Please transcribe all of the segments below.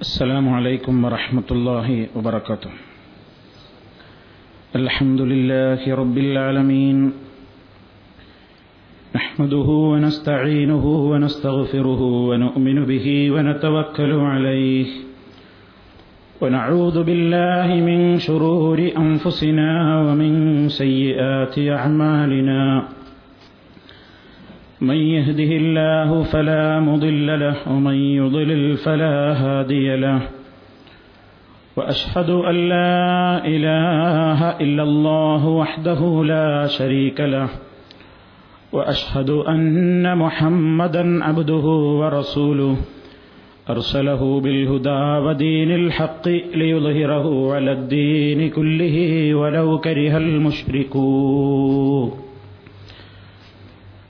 السلام عليكم ورحمة الله وبركاته. الحمد لله رب العالمين. نحمده ونستعينه ونستغفره ونؤمن به ونتوكل عليه. ونعوذ بالله من شرور أنفسنا ومن سيئات أعمالنا. من يهده الله فلا مضل له ومن يضلل فلا هادي له. وأشهد أن لا إله إلا الله وحده لا شريك له. وأشهد أن محمدا عبده ورسوله. أرسله بالهدى ودين الحق ليظهره على الدين كله ولو كره المشركون.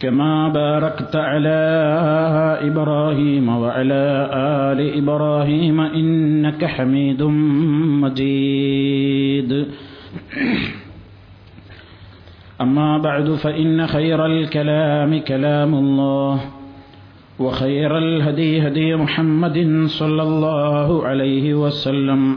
كما باركت على إبراهيم وعلى آل إبراهيم إنك حميد مجيد. أما بعد فإن خير الكلام كلام الله وخير الهدي هدي محمد صلى الله عليه وسلم.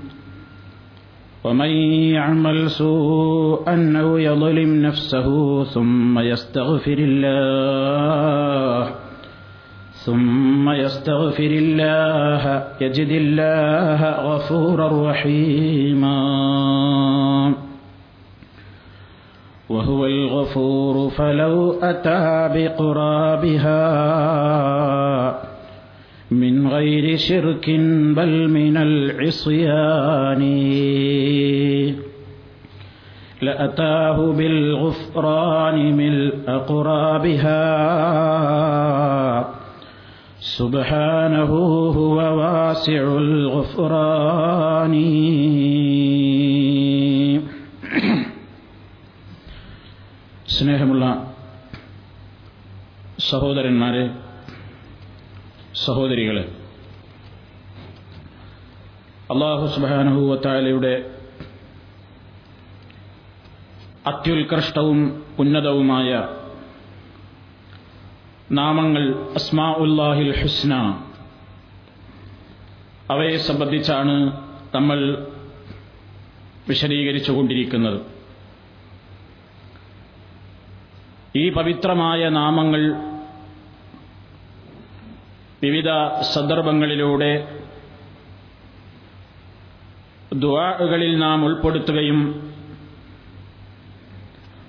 ومن يعمل سوءا أو يظلم نفسه ثم يستغفر الله ثم يستغفر الله يجد الله غفورا رحيما. وهو الغفور فلو أتى بقرابها. من غير شرك بل من العصيان لأتاه بالغفران من أقرابها سبحانه هو واسع الغفران സ്നേഹമുള്ള സഹോദരന്മാരെ സഹോദരികളെ അള്ളാഹു സുബാനുഭൂവത്താലയുടെ അത്യുത്കൃഷ്ടവും ഉന്നതവുമായ നാമങ്ങൾ അസ്മാ ഉല്ലാഹിൽ ഹുസ്ന. അവയെ സംബന്ധിച്ചാണ് നമ്മൾ വിശദീകരിച്ചുകൊണ്ടിരിക്കുന്നത് ഈ പവിത്രമായ നാമങ്ങൾ വിവിധ സന്ദർഭങ്ങളിലൂടെ ദുവാകളിൽ നാം ഉൾപ്പെടുത്തുകയും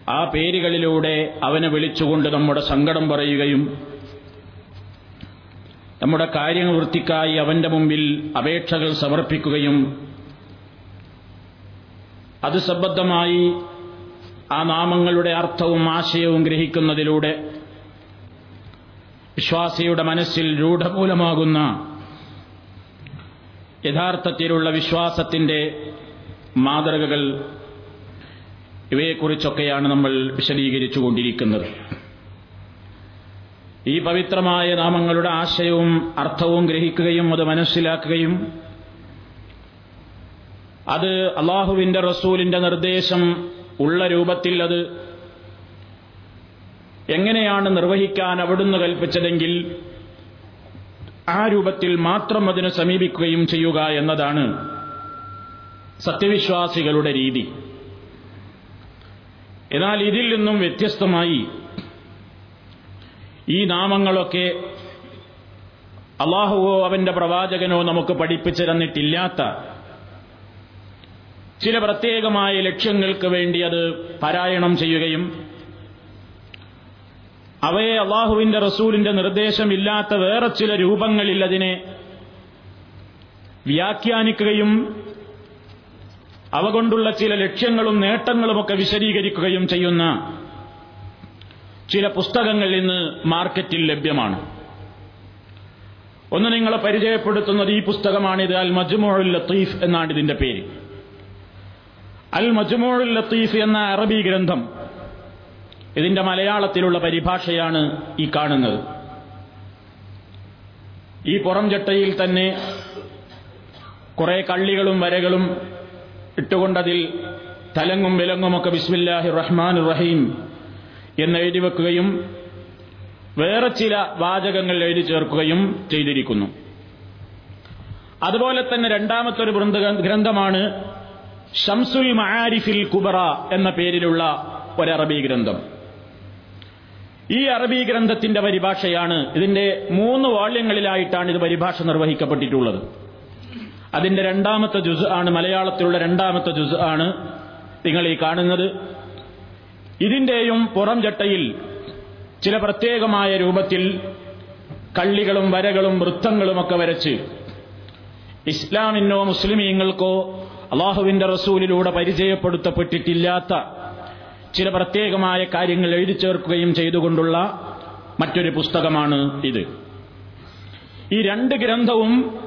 ആ പേരുകളിലൂടെ അവനെ വിളിച്ചുകൊണ്ട് നമ്മുടെ സങ്കടം പറയുകയും നമ്മുടെ കാര്യവൃത്തിക്കായി അവന്റെ മുമ്പിൽ അപേക്ഷകൾ സമർപ്പിക്കുകയും അത് സംബന്ധമായി ആ നാമങ്ങളുടെ അർത്ഥവും ആശയവും ഗ്രഹിക്കുന്നതിലൂടെ വിശ്വാസിയുടെ മനസ്സിൽ രൂഢമൂലമാകുന്ന യഥാർത്ഥത്തിലുള്ള വിശ്വാസത്തിന്റെ മാതൃകകൾ ഇവയെക്കുറിച്ചൊക്കെയാണ് നമ്മൾ വിശദീകരിച്ചുകൊണ്ടിരിക്കുന്നത്. ഈ പവിത്രമായ നാമങ്ങളുടെ ആശയവും അർത്ഥവും ഗ്രഹിക്കുകയും അത് മനസ്സിലാക്കുകയും അത് അള്ളാഹുവിന്റെ റസൂലിന്റെ നിർദ്ദേശം ഉള്ള രൂപത്തിൽ അത് എങ്ങനെയാണ് നിർവഹിക്കാൻ അവിടുന്ന് കൽപ്പിച്ചതെങ്കിൽ ആ രൂപത്തിൽ മാത്രം അതിനെ സമീപിക്കുകയും ചെയ്യുക എന്നതാണ് സത്യവിശ്വാസികളുടെ രീതി. എന്നാൽ ഇതിൽ നിന്നും വ്യത്യസ്തമായി ഈ നാമങ്ങളൊക്കെ അള്ളാഹുവോ അവന്റെ പ്രവാചകനോ നമുക്ക് പഠിപ്പിച്ചു തന്നിട്ടില്ലാത്ത ചില പ്രത്യേകമായ ലക്ഷ്യങ്ങൾക്ക് വേണ്ടി അത് പാരായണം ചെയ്യുകയും അവയെ അള്ളാഹുവിന്റെ റസൂലിന്റെ നിർദ്ദേശമില്ലാത്ത വേറെ ചില രൂപങ്ങളിൽ അതിനെ വ്യാഖ്യാനിക്കുകയും അവ കൊണ്ടുള്ള ചില ലക്ഷ്യങ്ങളും നേട്ടങ്ങളുമൊക്കെ വിശദീകരിക്കുകയും ചെയ്യുന്ന ചില പുസ്തകങ്ങൾ ഇന്ന് മാർക്കറ്റിൽ ലഭ്യമാണ്. ഒന്ന് നിങ്ങളെ പരിചയപ്പെടുത്തുന്നത് ഈ പുസ്തകമാണിത് അൽ മജ്മോൾ ലത്തീഫ് എന്നാണ് ഇതിന്റെ പേര്. അൽ മജ്മോൾ ലത്തീഫ് എന്ന അറബി ഗ്രന്ഥം ഇതിന്റെ മലയാളത്തിലുള്ള പരിഭാഷയാണ് ഈ കാണുന്നത്. ഈ പുറം ചട്ടയിൽ തന്നെ കുറെ കള്ളികളും വരകളും ഇട്ടുകൊണ്ടതിൽ തലങ്ങും വിലങ്ങുമൊക്കെ ബിസ്മില്ലാഹി റഹ്മാൻ റഹീം എന്ന് എഴുതി വെക്കുകയും വേറെ ചില വാചകങ്ങൾ എഴുതി ചേർക്കുകയും ചെയ്തിരിക്കുന്നു. അതുപോലെ തന്നെ രണ്ടാമത്തെ ഒരു ഗ്രന്ഥമാണ് ഷംസുൽ മാരിഫിൽ കുബറ എന്ന പേരിലുള്ള ഒരു അറബി ഗ്രന്ഥം. ഈ അറബി ഗ്രന്ഥത്തിന്റെ പരിഭാഷയാണ് ഇതിന്റെ മൂന്ന് വാള്യങ്ങളിലായിട്ടാണ് ഇത് പരിഭാഷ നിർവഹിക്കപ്പെട്ടിട്ടുള്ളത്. അതിന്റെ രണ്ടാമത്തെ ജുസ് ആണ് മലയാളത്തിലുള്ള രണ്ടാമത്തെ ജുസ് ആണ് നിങ്ങൾ ഈ കാണുന്നത്. ഇതിന്റെയും പുറം ചട്ടയിൽ ചില പ്രത്യേകമായ രൂപത്തിൽ കള്ളികളും വരകളും വൃത്തങ്ങളുമൊക്കെ വരച്ച് ഇസ്ലാമിനോ മുസ്ലിമീങ്ങൾക്കോ അള്ളാഹുവിന്റെ റസൂലിലൂടെ പരിചയപ്പെടുത്തപ്പെട്ടിട്ടില്ലാത്ത ചില പ്രത്യേകമായ കാര്യങ്ങൾ എഴുതി ചേർക്കുകയും ചെയ്തുകൊണ്ടുള്ള മറ്റൊരു പുസ്തകമാണ് ഇത്. ഈ രണ്ട് ഗ്രന്ഥവും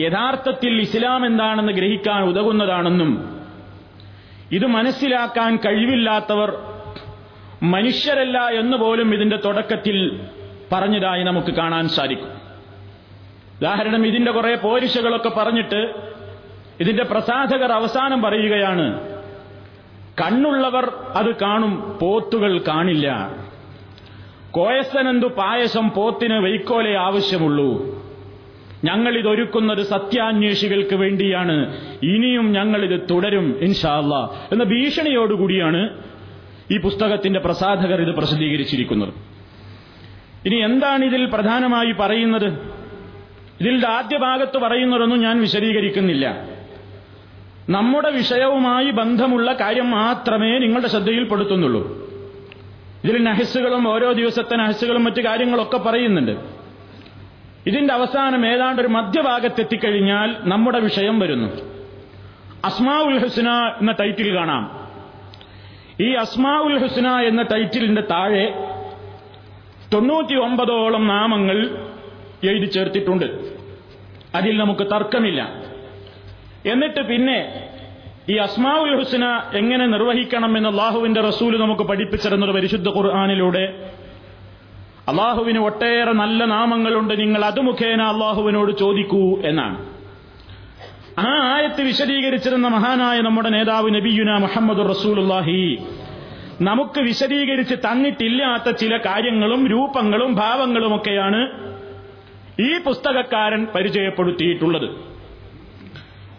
യഥാർത്ഥത്തിൽ ഇസ്ലാം എന്താണെന്ന് ഗ്രഹിക്കാൻ ഉതകുന്നതാണെന്നും ഇത് മനസ്സിലാക്കാൻ കഴിവില്ലാത്തവർ മനുഷ്യരല്ല എന്ന് പോലും ഇതിന്റെ തുടക്കത്തിൽ പറഞ്ഞതായി നമുക്ക് കാണാൻ സാധിക്കും. ഉദാഹരണം ഇതിന്റെ കുറെ പോരിശകളൊക്കെ പറഞ്ഞിട്ട് ഇതിന്റെ പ്രസാധകർ അവസാനം പറയുകയാണ് കണ്ണുള്ളവർ അത് കാണും പോത്തുകൾ കാണില്ല. കോയസനെന്തു പായസം പോത്തിന് വൈക്കോലെ ആവശ്യമുള്ളൂ. ഞങ്ങളിതൊരുക്കുന്നത് സത്യാന്വേഷികൾക്ക് വേണ്ടിയാണ്. ഇനിയും ഞങ്ങളിത് തുടരും ഇൻഷാല്ല എന്ന ഭീഷണിയോടുകൂടിയാണ് ഈ പുസ്തകത്തിന്റെ പ്രസാധകർ ഇത് പ്രസിദ്ധീകരിച്ചിരിക്കുന്നത്. ഇനി എന്താണ് ഇതിൽ പ്രധാനമായി പറയുന്നത്? ഇതിന്റെ ആദ്യ ഭാഗത്ത് പറയുന്നതൊന്നും ഞാൻ വിശദീകരിക്കുന്നില്ല. നമ്മുടെ വിഷയവുമായി ബന്ധമുള്ള കാര്യം മാത്രമേ നിങ്ങളുടെ ശ്രദ്ധയിൽപ്പെടുത്തുന്നുള്ളൂ ഇതിൽ നഹസുകളും ഓരോ ദിവസത്തെ നഹസുകളും മറ്റു കാര്യങ്ങളൊക്കെ പറയുന്നുണ്ട്. ഇതിന്റെ അവസാനം ഏതാണ്ട് ഒരു മധ്യഭാഗത്തെത്തിക്കഴിഞ്ഞാൽ നമ്മുടെ വിഷയം വരുന്നു. അസ്മാ ഉൽ ഹുസ്ന എന്ന ടൈറ്റിൽ കാണാം. ഈ അസ്മാ ഉൽ ഹുസ്ന എന്ന ടൈറ്റിലിന്റെ താഴെ തൊണ്ണൂറ്റി ഒമ്പതോളം നാമങ്ങൾ എഴുതി ചേർത്തിട്ടുണ്ട്. അതിൽ നമുക്ക് തർക്കമില്ല. എന്നിട്ട് പിന്നെ ഈ അസ്മാവുൽ ഹുസ്ന എങ്ങനെ നിർവഹിക്കണം എന്ന് അള്ളാഹുവിന്റെ റസൂൽ നമുക്ക് പഠിപ്പിച്ചിരുന്നത് പരിശുദ്ധ ഖുർആാനിലൂടെ. അള്ളാഹുവിന് ഒട്ടേറെ നല്ല നാമങ്ങളുണ്ട്. നിങ്ങൾ അത് മുഖേന അള്ളാഹുവിനോട് ചോദിക്കൂ എന്നാണ്. ആ ആയത്ത് വിശദീകരിച്ചിരുന്ന മഹാനായ നമ്മുടെ നേതാവ് നബിയുന മുഹമ്മദ് റസൂലുല്ലാഹി നമുക്ക് വിശദീകരിച്ച് തന്നിട്ടില്ലാത്ത ചില കാര്യങ്ങളും രൂപങ്ങളും ഭാവങ്ങളുമൊക്കെയാണ് ഈ പുസ്തകക്കാരൻ പരിചയപ്പെടുത്തിയിട്ടുള്ളത്.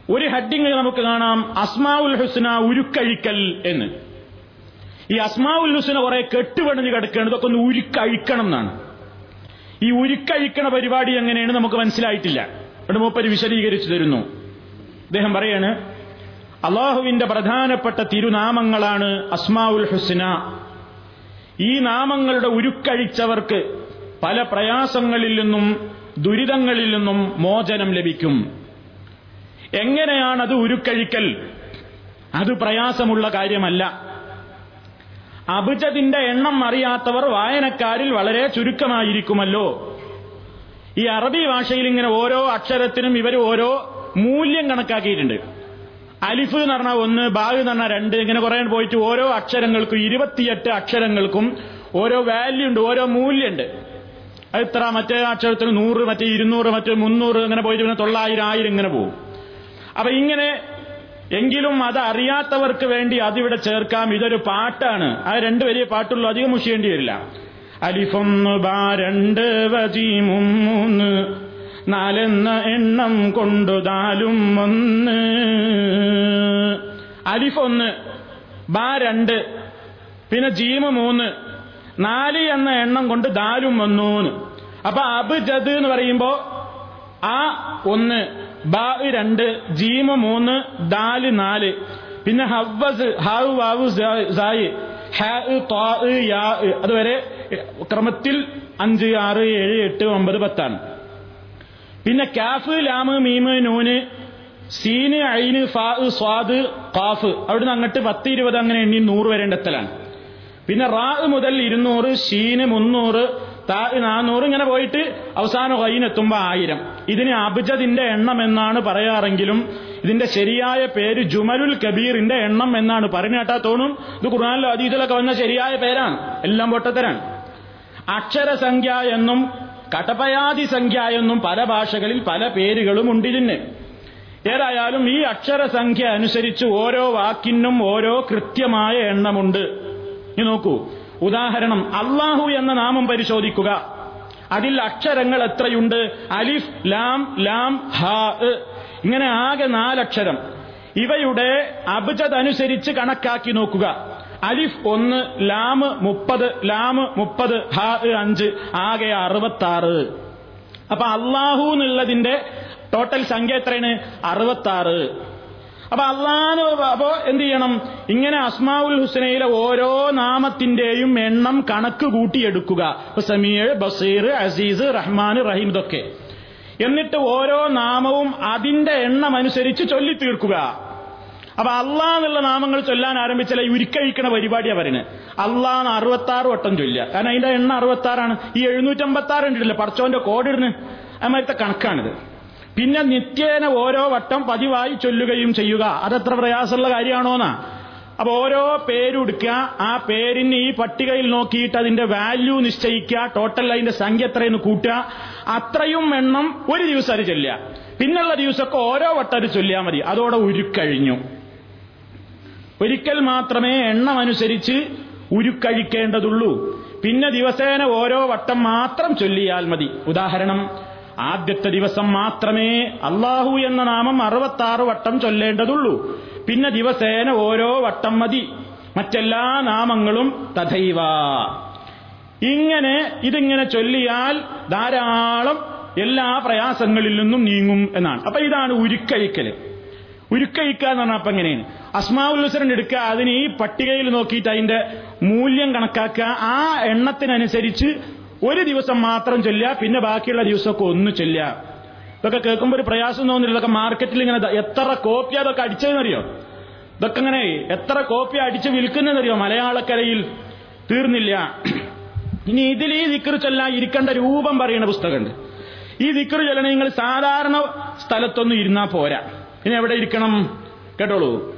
ഒരു ഹെഡിങ് നമുക്ക് കാണാം. അസ്മാഉൽ ഹുസ്ന ഉരുക്കഴിക്കൽ എന്ന്. ഈ അസ്മാഉൽ ഹുസ്ന കുറെ കെട്ടുപണിഞ്ഞ് കിടക്കുകയാണ്. ഇതൊക്കെ ഒന്ന് ഉരുക്കഴിക്കണം എന്നാണ്. ഈ ഉരുക്കഴിക്കണ പരിപാടി എങ്ങനെയാണ് നമുക്ക് മനസ്സിലായിട്ടില്ല. ഇവിടെ മൂപ്പര് വിശദീകരിച്ചു തരുന്നു. അദ്ദേഹം പറയാണ് അള്ളാഹുവിന്റെ പ്രധാനപ്പെട്ട തിരുനാമങ്ങളാണ് അസ്മാഉൽ ഹുസ്ന. ഈ നാമങ്ങളുടെ ഉരുക്കഴിച്ചവർക്ക് പല പ്രയാസങ്ങളിൽ നിന്നും ദുരിതങ്ങളിൽ നിന്നും മോചനം ലഭിക്കും. എങ്ങനെയാണ് അത് ഉരുക്കഴിക്കൽ? അത് പ്രയാസമുള്ള കാര്യമല്ല. അബുജതിന്റെ എണ്ണം അറിയാത്തവർ വായനക്കാരിൽ വളരെ ചുരുക്കമായിരിക്കുമല്ലോ. ഈ അറബി ഭാഷയിൽ ഇങ്ങനെ ഓരോ അക്ഷരത്തിനും ഇവർ ഓരോ മൂല്യം കണക്കാക്കിയിട്ടുണ്ട്. അലിഫ് എന്ന് പറഞ്ഞാൽ ഒന്ന് ബാഗ് എന്ന് പറഞ്ഞാൽ രണ്ട് ഇങ്ങനെ കുറെ പോയിട്ട് ഓരോ അക്ഷരങ്ങൾക്കും ഇരുപത്തിയെട്ട് അക്ഷരങ്ങൾക്കും ഓരോ വാല്യൂ ഉണ്ട് ഓരോ മൂല്യമുണ്ട് അത് ഇത്ര മറ്റേ അക്ഷരത്തിന് നൂറ് മറ്റേ ഇരുന്നൂറ് മറ്റേ മുന്നൂറ് അങ്ങനെ പോയിട്ട് പിന്നെ തൊള്ളായിരം ആയിരം ഇങ്ങനെ പോകും. അപ്പൊ ഇങ്ങനെ എങ്കിലും അത് അറിയാത്തവർക്ക് വേണ്ടി അതിവിടെ ചേർക്കാം. ഇതൊരു പാട്ടാണ്. ആ രണ്ട് വലിയ പാട്ടുള്ളൂ. അധികം മുഷിയേണ്ടി വരില്ല. അലിഫൊന്ന് ബാ രണ്ട് വജീമും മൂന്ന്. നാലെന്ന എണ്ണം കൊണ്ടു നാലും ഒന്ന്. അലിഫൊന്ന് ബാ രണ്ട് പിന്നെ ജീമ് മൂന്ന്. നാല് എന്ന എണ്ണം കൊണ്ട് ദാലും വന്നൂന്ന്. അപ്പൊ അബ്ജദ് എന്ന് പറയുമ്പോ ആ ഒന്ന് ബാ രണ്ട് ജീമ മൂന്ന് ദാൽ നാല്. പിന്നെ ഹവ്വസ് ഹാവ് വാവ് സായ്. അതുവരെ ക്രമത്തിൽ അഞ്ച് ആറ് ഏഴ് എട്ട് ഒമ്പത് പത്താണ്. പിന്നെ കാഫ് ലാമ് മീമ് നൂന് സീന് ഐന് ഫാ സ്വാദ് കാഫ് അവിടുന്ന് അങ്ങോട്ട് പത്ത് ഇരുപത് അങ്ങനെ എണ്ണി നൂറ് വരെ എത്തലാണ് പിന്നെ റാ മുതൽ ഇരുന്നൂറ് ഷീന് മുന്നൂറ് നാനൂറ് ഇങ്ങനെ പോയിട്ട് അവസാനം കൈനെത്തുമ്പോ ആയിരം. ഇതിന് അബ്ജദിന്റെ എണ്ണം എന്നാണ് പറയാറെങ്കിലും ഇതിന്റെ ശരിയായ പേര് ജുമലുൽ കബീറിന്റെ എണ്ണം എന്നാണ് പറഞ്ഞു കേട്ടാ തോന്നും? ഇത് ഖുർആാനിലോ അതീതിലൊക്കെ വന്ന ശരിയായ പേരാണ്. എല്ലാം പൊട്ടത്തരാണ്. അക്ഷരസംഖ്യ എന്നും കടപയാതി സംഖ്യ എന്നും പല ഭാഷകളിൽ പല പേരുകളും ഉണ്ട് ഇതിന്. ഏതായാലും ഈ അക്ഷരസംഖ്യ അനുസരിച്ച് ഓരോ വാക്കിനും ഓരോ കൃത്യമായ എണ്ണമുണ്ട്. ഇനി നോക്കൂ. ഉദാഹരണം അള്ളാഹു എന്ന നാമം പരിശോധിക്കുക. അതിൽ അക്ഷരങ്ങൾ എത്രയുണ്ട്? അലിഫ് ലാം ലാം ഹ. ഇങ്ങനെ ആകെ നാലക്ഷരം. ഇവയുടെ അബ്ജദ് അനുസരിച്ച് കണക്കാക്കി നോക്കുക. അലിഫ് ഒന്ന് ലാമ് മുപ്പത് ലാമ് മുപ്പത് ഹ അഞ്ച് ആകെ അറുപത്താറ്. അപ്പൊ അള്ളാഹു എന്നുള്ളതിന്റെ ടോട്ടൽ സംഖ്യ എത്രയാണ്? അറുപത്താറ്. അപ്പൊ അള്ളാഹ് അപ്പോ എന്ത് ചെയ്യണം? ഇങ്ങനെ അസ്മാവുൽ ഹുസനയിലെ ഓരോ നാമത്തിന്റെയും എണ്ണം കണക്ക് കൂട്ടിയെടുക്കുക. സമീർ ബസീർ അസീസ് റഹ്മാൻ റഹീം ഇതൊക്കെ. എന്നിട്ട് ഓരോ നാമവും അതിന്റെ എണ്ണം അനുസരിച്ച് ചൊല്ലി തീർക്കുക അപ്പൊ അള്ളാ എന്നുള്ള നാമങ്ങൾ ചൊല്ലാൻ ആരംഭിച്ചാൽ ഉരുക്കഴിക്കണ പരിപാടിയാ പറയുന്നത് അള്ളാന്ന് അറുപത്തി ആറ് വട്ടം ചൊല്ലുക. കാരണം അതിന്റെ എണ്ണം അറുപത്തി ആറാണ് ഈ എഴുന്നൂറ്റമ്പത്തി ആറ് ഉണ്ടല്ലേ പടച്ചോന്റെ കോഡ് ഇടുന്ന് അമാരത്തെ കണക്കാണിത്. പിന്നെ നിത്യേന ഓരോ വട്ടം പതിവായി ചൊല്ലുകയും ചെയ്യുക. അതത്ര പ്രയാസമുള്ള കാര്യമാണോന്നാ? അപ്പൊ ഓരോ പേരെടുക്കുക ആ പേരിന് ഈ പട്ടികയിൽ നോക്കിയിട്ട് അതിന്റെ വാല്യൂ നിശ്ചയിക്കുക ടോട്ടൽ അതിന്റെ സംഖ്യ എത്രയെന്ന് കൂട്ടുക അത്രയും എണ്ണം ഒരു ദിവസം അത് ചൊല്ലുക. പിന്നുള്ള ദിവസമൊക്കെ ഓരോ വട്ടം അത് ചൊല്ലിയാൽ മതി. അതോടെ ഉരുക്കഴിഞ്ഞു. ഒരിക്കൽ മാത്രമേ എണ്ണം അനുസരിച്ച് ഉരുക്കഴിക്കേണ്ടതുള്ളൂ. പിന്നെ ദിവസേന ഓരോ വട്ടം മാത്രം ചൊല്ലിയാൽ മതി. ഉദാഹരണം ആദ്യത്തെ ദിവസം മാത്രമേ അള്ളാഹു എന്ന നാമം അറുപത്താറ് വട്ടം ചൊല്ലേണ്ടതുള്ളൂ. പിന്നെ ദിവസേന ഓരോ വട്ടം മതി. മറ്റെല്ലാ നാമങ്ങളും തഥൈവ. ഇങ്ങനെ ഇതിങ്ങനെ ചൊല്ലിയാൽ ധാരാളം എല്ലാ പ്രയാസങ്ങളിൽ നിന്നും നീങ്ങും എന്നാണ്. അപ്പൊ ഇതാണ് ഉരുക്കഴിക്കൽ. ഉരുക്കഴിക്കുക എന്ന് പറഞ്ഞാൽ അപ്പൊ എങ്ങനെയാണ്? അസ്മാവുൽസരൻ എടുക്കുക അതിന് ഈ പട്ടികയിൽ നോക്കിയിട്ട് അതിന്റെ മൂല്യം കണക്കാക്കുക ആ എണ്ണത്തിനനുസരിച്ച് ഒരു ദിവസം മാത്രം ചൊല്ലുക പിന്നെ ബാക്കിയുള്ള ദിവസമൊക്കെ ഒന്ന് ചൊല്ലുക. ഇതൊക്കെ കേൾക്കുമ്പോൾ ഒരു പ്രയാസം തോന്നില്ല ഇതൊക്കെ മാർക്കറ്റിൽ ഇങ്ങനെ എത്ര കോപ്പി അതൊക്കെ അടിച്ചതെന്നറിയോ? ഇതൊക്കെ ഇങ്ങനെ എത്ര കോപ്പി അടിച്ച് വിൽക്കുന്നതെന്നറിയോ? മലയാളക്കരയിൽ തീർന്നില്ല. ഇനി ഇതിൽ ഈ ദിക്കർ ചൊല്ലാൻ ഇരിക്കേണ്ട രൂപം പറയുന്ന പുസ്തകമുണ്ട്. ഈ ദിക്കർ ചൊല്ലണേ നിങ്ങൾ സാധാരണ സ്ഥലത്തൊന്നും ഇരുന്നാ പോരാ. ഇനി എവിടെ ഇരിക്കണം? കേട്ടോളൂ.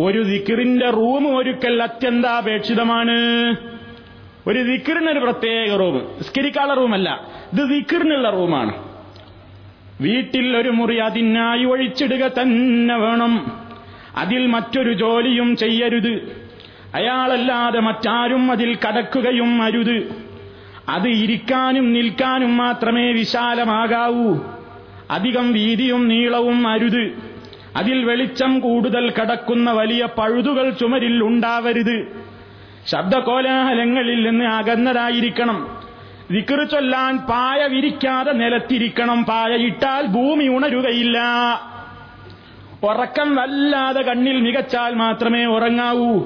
ഒരു ദിക്കറിന്റെ റൂം ഒരുക്കൽ അത്യന്താപേക്ഷിതമാണ്. ഒരു വിക്കിറിനൊരു പ്രത്യേക റൂം. സ്കിരിക്കാള റൂമല്ല. ഇത് വിക്കിറിനുള്ള റൂമാണ്. വീട്ടിൽ ഒരു മുറി അതിനായി ഒഴിച്ചിടുക തന്നെ വേണം. അതിൽ മറ്റൊരു ജോലിയും ചെയ്യരുത്. അയാളല്ലാതെ മറ്റാരും അതിൽ കടക്കുകയും അരുത്. അത് ഇരിക്കാനും നിൽക്കാനും മാത്രമേ വിശാലമാകാവൂ. അധികം വീതിയും നീളവും അരുത്. അതിൽ വെളിച്ചം കൂടുതൽ കടക്കുന്ന വലിയ പഴുതുകൾ ചുമരിൽ ഉണ്ടാവരുത്. ശബ്ദകോലാഹലങ്ങളിൽ നിന്ന് അകന്നതായിരിക്കണം. വിക്കറ് ചൊല്ലാൻ പായ വിരിക്കാതെ നിലത്തിരിക്കണം. പായ ഇട്ടാൽ ഭൂമി ഉണരുകയില്ല. ഉറക്കം വല്ലാതെ കണ്ണിൽ മികച്ചാൽ മാത്രമേ ഉറങ്ങാവൂ.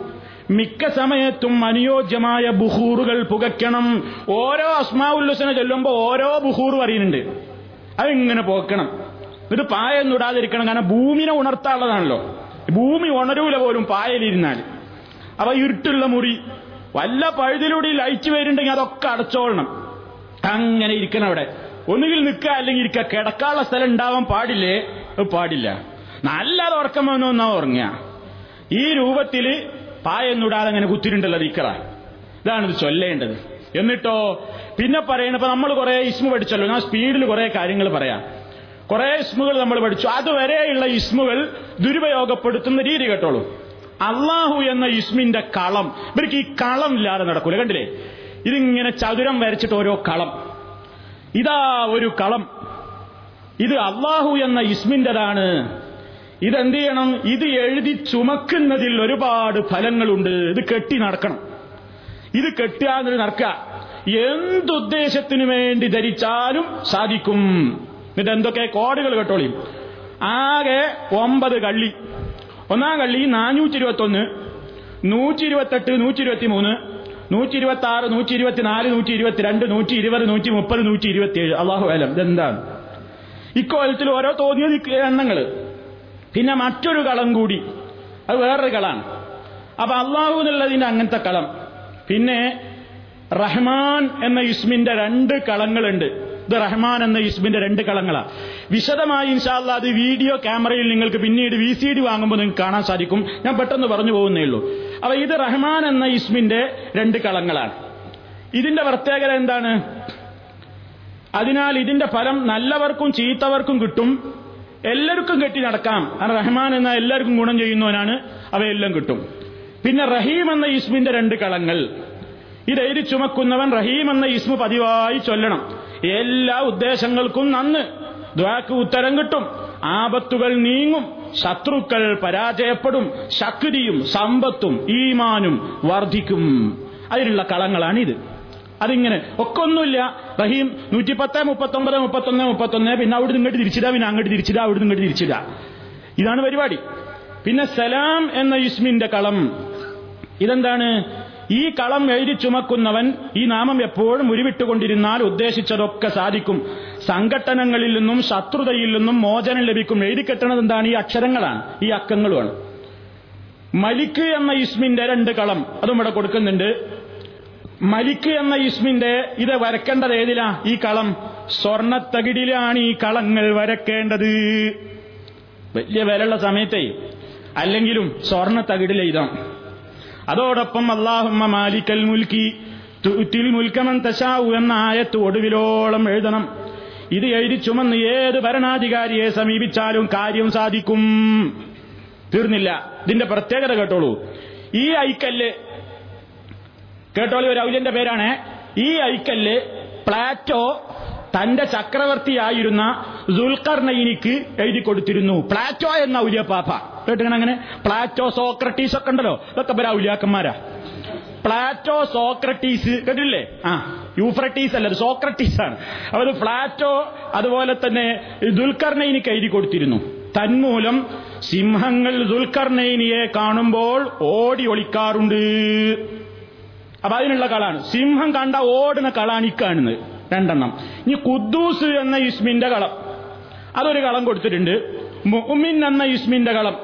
മിക്ക സമയത്തും അനുയോജ്യമായ ബുഹൂറുകൾ പുകയ്ക്കണം. ഓരോ അസ്മാവുല്ലുസിനെ ചൊല്ലുമ്പോൾ ഓരോ ബുഹൂർ അറിയുന്നുണ്ട്. അതിങ്ങനെ പോക്കണം ഇത് പായൊന്നും ഇടാതിരിക്കണം. കാരണം ഭൂമിനെ ഉണർത്താനുള്ളതാണല്ലോ. ഭൂമി ഉണരൂല പോലും പായലിരുന്നാൽ. അപ്പൊ ഇരുട്ടുള്ള മുറി. വല്ല പഴുതിലൂടെ ലൈറ്റ് വരുന്നുണ്ടെങ്കിൽ അതൊക്കെ അടച്ചോളണം. അങ്ങനെ ഇരിക്കണം അവിടെ. ഒന്നുകിൽ നിൽക്കുക അല്ലെങ്കിൽ ഇരിക്കുക. കിടക്കാനുള്ള സ്ഥലം ഉണ്ടാവാൻ പാടില്ലേ? പാടില്ല. നല്ലത് ഉറക്കം വന്നു എന്നാ ഉറങ്ങുക. ഈ രൂപത്തിൽ പായൊന്നുടാതെ അങ്ങനെ കുത്തിരുണ്ടല്ലോ ദിക്കറ ഇതാണ് ഇത് ചൊല്ലേണ്ടത്. എന്നിട്ടോ പിന്നെ പറയണപ്പോ നമ്മൾ കുറെ ഇസ്മു പഠിച്ചല്ലോ. ഞാൻ സ്പീഡിൽ കുറെ കാര്യങ്ങൾ പറയാം. കുറെ ഇസ്മുകൾ നമ്മൾ പഠിച്ചു. അതുവരെയുള്ള ഇസ്മുകൾ ദുരുപയോഗപ്പെടുത്തുന്ന രീതി കേട്ടോളൂ. അള്ളാഹു എന്ന ഇസ്മിന്റെ കളം. ഇവർക്ക് ഈ കളം ഇല്ലാതെ നടക്കൂല കണ്ടില്ലേ? ഇതിങ്ങനെ ചതുരം വരച്ചിട്ട് ഓരോ കളം. ഇതാ ഒരു കളം. ഇത് അള്ളാഹു എന്ന ഇസ്മിന്റെതാണ്. ഇതെന്ത് ചെയ്യണം? ഇത് എഴുതി ചുമക്കുന്നതിൽ ഒരുപാട് ഫലങ്ങളുണ്ട്. ഇത് കെട്ടി നടക്കണം. ഇത് കെട്ടിയാന്ന് നടക്കുക. എന്തുദ്ദേശത്തിനു വേണ്ടി ധരിച്ചാലും സാധിക്കും. എന്നിട്ട് എന്തൊക്കെ കോഡുകൾ കെട്ടോളിയും ആകെ ഒമ്പത് കള്ളി. ഒന്നാം കള്ളി നാനൂറ്റി ഇരുപത്തൊന്ന് നൂറ്റി ഇരുപത്തെട്ട് നൂറ്റി ഇരുപത്തി മൂന്ന് നൂറ്റി ഇരുപത്തി ആറ് നൂറ്റി ഇരുപത്തിനാല് നൂറ്റി ഇരുപത്തിരണ്ട് നൂറ്റി ഇരുപത് നൂറ്റി മുപ്പത് നൂറ്റി ഇരുപത്തിയേഴ് അള്ളാഹു അലം. ഇതെന്താണ്? ഇക്കോലത്തിൽ ഓരോ തോന്നിയ എണ്ണങ്ങൾ പിന്നെ മറ്റൊരു കളം കൂടി. അത് വേറൊരു കളാണ്. അപ്പൊ അള്ളാഹു എന്നുള്ളതിന്റെ അങ്ങനത്തെ കളം. പിന്നെ റഹ്മാൻ എന്ന ഇസ്മിന്റെ രണ്ട് കളങ്ങളുണ്ട്. ഇത് റഹ്മാൻ എന്ന ഇസ്മിന്റെ രണ്ട് കളങ്ങളാണ് വിശദമായി ഇൻഷാല്ല അത് വീഡിയോ ക്യാമറയിൽ നിങ്ങൾക്ക് പിന്നീട് വി സി ഡി വാങ്ങുമ്പോൾ നിങ്ങൾക്ക് കാണാൻ സാധിക്കും. ഞാൻ പെട്ടെന്ന് പറഞ്ഞു പോകുന്നേ ഉള്ളൂ. അപ്പൊ ഇത് റഹ്മാൻ എന്ന ഇസ്മിന്റെ രണ്ട് കളങ്ങളാണ്. ഇതിന്റെ പ്രത്യേകത എന്താണ്? അതിനാൽ ഇതിന്റെ ഫലം നല്ലവർക്കും ചീത്തവർക്കും കിട്ടും. എല്ലാവർക്കും കെട്ടി നടക്കാം. കാരണം റഹ്മാൻ എന്ന എല്ലാവർക്കും ഗുണം ചെയ്യുന്നവനാണ്. അവയെല്ലാം കിട്ടും. പിന്നെ റഹീം എന്ന ഇസ്മിന്റെ രണ്ട് കളങ്ങൾ. ഇത് ധൈര്യ ചുമക്കുന്നവൻ റഹീം എന്ന ഇസ്മു പതിവായി ചൊല്ലണം. എല്ലാ ഉദ്ദേശങ്ങൾക്കും നന്ന്. ദ്വാക്ക് ഉത്തരം കിട്ടും. ആപത്തുകൾ നീങ്ങും. ശത്രുക്കൾ പരാജയപ്പെടും. ശക്തിയും സമ്പത്തും ഈമാനും വർദ്ധിക്കും അതിനുള്ള കളങ്ങളാണ് ഇത് അതിങ്ങനെ ഒക്കെ ഒന്നുമില്ല റഹീം നൂറ്റിപ്പത്ത് മുപ്പത്തൊമ്പത് മുപ്പത്തൊന്ന് മുപ്പത്തൊന്ന് പിന്നെ അവിടെ ഇങ്ങോട്ട് തിരിച്ചിടാ പിന്നെ അങ്ങോട്ട് തിരിച്ചിടാ അവിടെ ഇങ്ങോട്ട് തിരിച്ചിടാ ഇതാണ് പരിപാടി. പിന്നെ സലാം എന്ന ഇസ്മിന്റെ കളം. ഇതെന്താണ്? ഈ കളം എഴുതി ചുമക്കുന്നവൻ ഈ നാമം എപ്പോഴും ഉരുവിട്ടുകൊണ്ടിരുന്നാൽ ഉദ്ദേശിച്ചതൊക്കെ സാധിക്കും. സംഘട്ടനങ്ങളിൽ നിന്നും ശത്രുതയിൽ നിന്നും മോചനം ലഭിക്കും. എഴുതി കെട്ടണത് എന്താണ്? ഈ അക്ഷരങ്ങളാണ്. ഈ അക്കങ്ങളുമാണ്. മലിക്ക് എന്ന ഇസ്മിന്റെ രണ്ട് കളം അതും ഇവിടെ കൊടുക്കുന്നുണ്ട്. മലിക്ക് എന്ന ഇസ്മിന്റെ ഇത് വരക്കേണ്ടത് ഏതിലാ? ഈ കളം. സ്വർണത്തകിടിലാണ് ഈ കളങ്ങൾ വരക്കേണ്ടത് വലിയ വിലയുള്ള സമയത്തെ. അല്ലെങ്കിലും സ്വർണത്തകിടിൽ എഴുതാം. അതോടൊപ്പം അള്ളാഹുമ്മ മാലിക്കൽ മുൽക്കി തുറ്റിൽ മുൽക്കമൻ തശാവു എന്ന ആയത്ത് ഒടുവിലോളം എഴുതണം. ഇത് എഴുതി ചുമന്ന് ഏത് ഭരണാധികാരിയെ സമീപിച്ചാലും കാര്യം സാധിക്കും. തീർന്നില്ല. ഇതിന്റെ പ്രത്യേകത കേട്ടോളൂ. ഈ ഐക്കല്ല് കേട്ടോളൂ ഒരു ഔല്യന്റെ പേരാണ്. ഈ ഐക്കല്ല് പ്ലാറ്റോ തന്റെ ചക്രവർത്തിയായിരുന്ന ദുൽഖർണയിനിക്ക് എഴുതി കൊടുത്തിരുന്നു. പ്ലാറ്റോ എന്ന ഔലിയപ്പാപ്പ കേട്ടിങ്ങനെ അങ്ങനെ? പ്ലാറ്റോ സോക്രട്ടീസ് ഒക്കെ ഉണ്ടല്ലോ. ഇതൊക്കെ ഇവരാ ഔലിയാക്കന്മാരാ പ്ലാറ്റോ സോക്രട്ടീസ് കേട്ടില്ലേ ആ യൂഫ്രട്ടീസ് അല്ല സോക്രട്ടീസ് ആണ്. അവർ പ്ലാറ്റോ അതുപോലെ തന്നെ ദുൽഖർനൈനിക്ക് എഴുതി കൊടുത്തിരുന്നു. തന്മൂലം സിംഹങ്ങൾ ദുൽഖർണയിനിയെ കാണുമ്പോൾ ഓടി ഒളിക്കാറുണ്ട്. അപ്പൊ അതിനുള്ള കളാണ്. സിംഹം കണ്ട ഓടുന്ന കളാണ് ഈ കാണുന്നത്. രണ്ടെണ്ണം. ഇനി ഖുദ്ദൂസ് എന്ന യുസ്മിന്റെ കളം. അതൊരു കളം കൊടുത്തിട്ടുണ്ട്. മുഹ്മിൻ എന്ന യുസ്മിന്റെ കളം.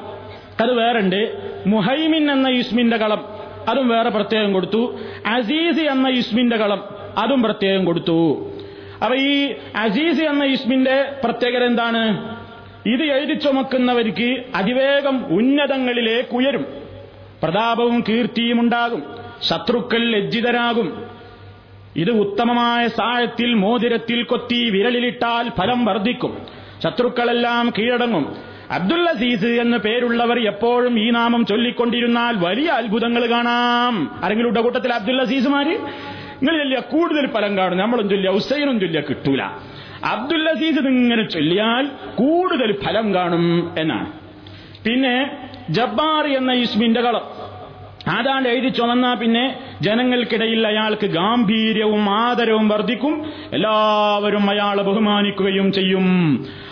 അത് വേറുണ്ട്. മുഹൈമിൻ എന്ന യുസ്മിന്റെ കളം. അതും വേറെ പ്രത്യേകം കൊടുത്തു. അസീസ് എന്ന യുസ്മിന്റെ കളം. അതും പ്രത്യേകം കൊടുത്തു. അപ്പൊ ഈ അസീസ് എന്ന യുസ്മിന്റെ പ്രത്യേകത എന്താണ്? ഇത് എഴുതി ചുമക്കുന്നവർക്ക് അതിവേഗം ഉന്നതങ്ങളിലേക്ക് ഉയരും. പ്രതാപവും കീർത്തിയും ഉണ്ടാകും. ശത്രുക്കൾ ലജ്ജിതരാകും. ഇത് ഉത്തമമായ സായത്തിൽ മോതിരത്തിൽ കൊത്തി വിരലിലിട്ടാൽ ഫലം വർദ്ധിക്കും. ശത്രുക്കളെല്ലാം കീഴടങ്ങും. അബ്ദുൽ അസീസ് എന്ന് പേരുള്ളവർ എപ്പോഴും ഈ നാമം ചൊല്ലിക്കൊണ്ടിരുന്നാൽ വലിയ അത്ഭുതങ്ങൾ കാണാം. ആരെങ്കിലും ഉണ്ട കൂട്ടത്തിൽ അബ്ദുൽ അസീസുമാര്? നിങ്ങൾ ചൊല്ലിയ കൂടുതൽ ഫലം കാണും. നമ്മളും ചൊല്ലിയ ഹുസൈനും ചൊല്ലിയ കിട്ടൂല. അബ്ദുൽ അസീസ് ഇങ്ങനെ ചൊല്ലിയാൽ കൂടുതൽ ഫലം കാണും എന്നാണ്. പിന്നെ ജബ്ബാർ എന്ന ഇസ്മിന്റെ കളം. അതാണ്ട് എഴുതി ചുമന്നാ പിന്നെ ജനങ്ങൾക്കിടയിൽ അയാൾക്ക് ഗാംഭീര്യവും ആദരവും വർദ്ധിക്കും. എല്ലാവരും അയാളെ ബഹുമാനിക്കുകയും ചെയ്യും.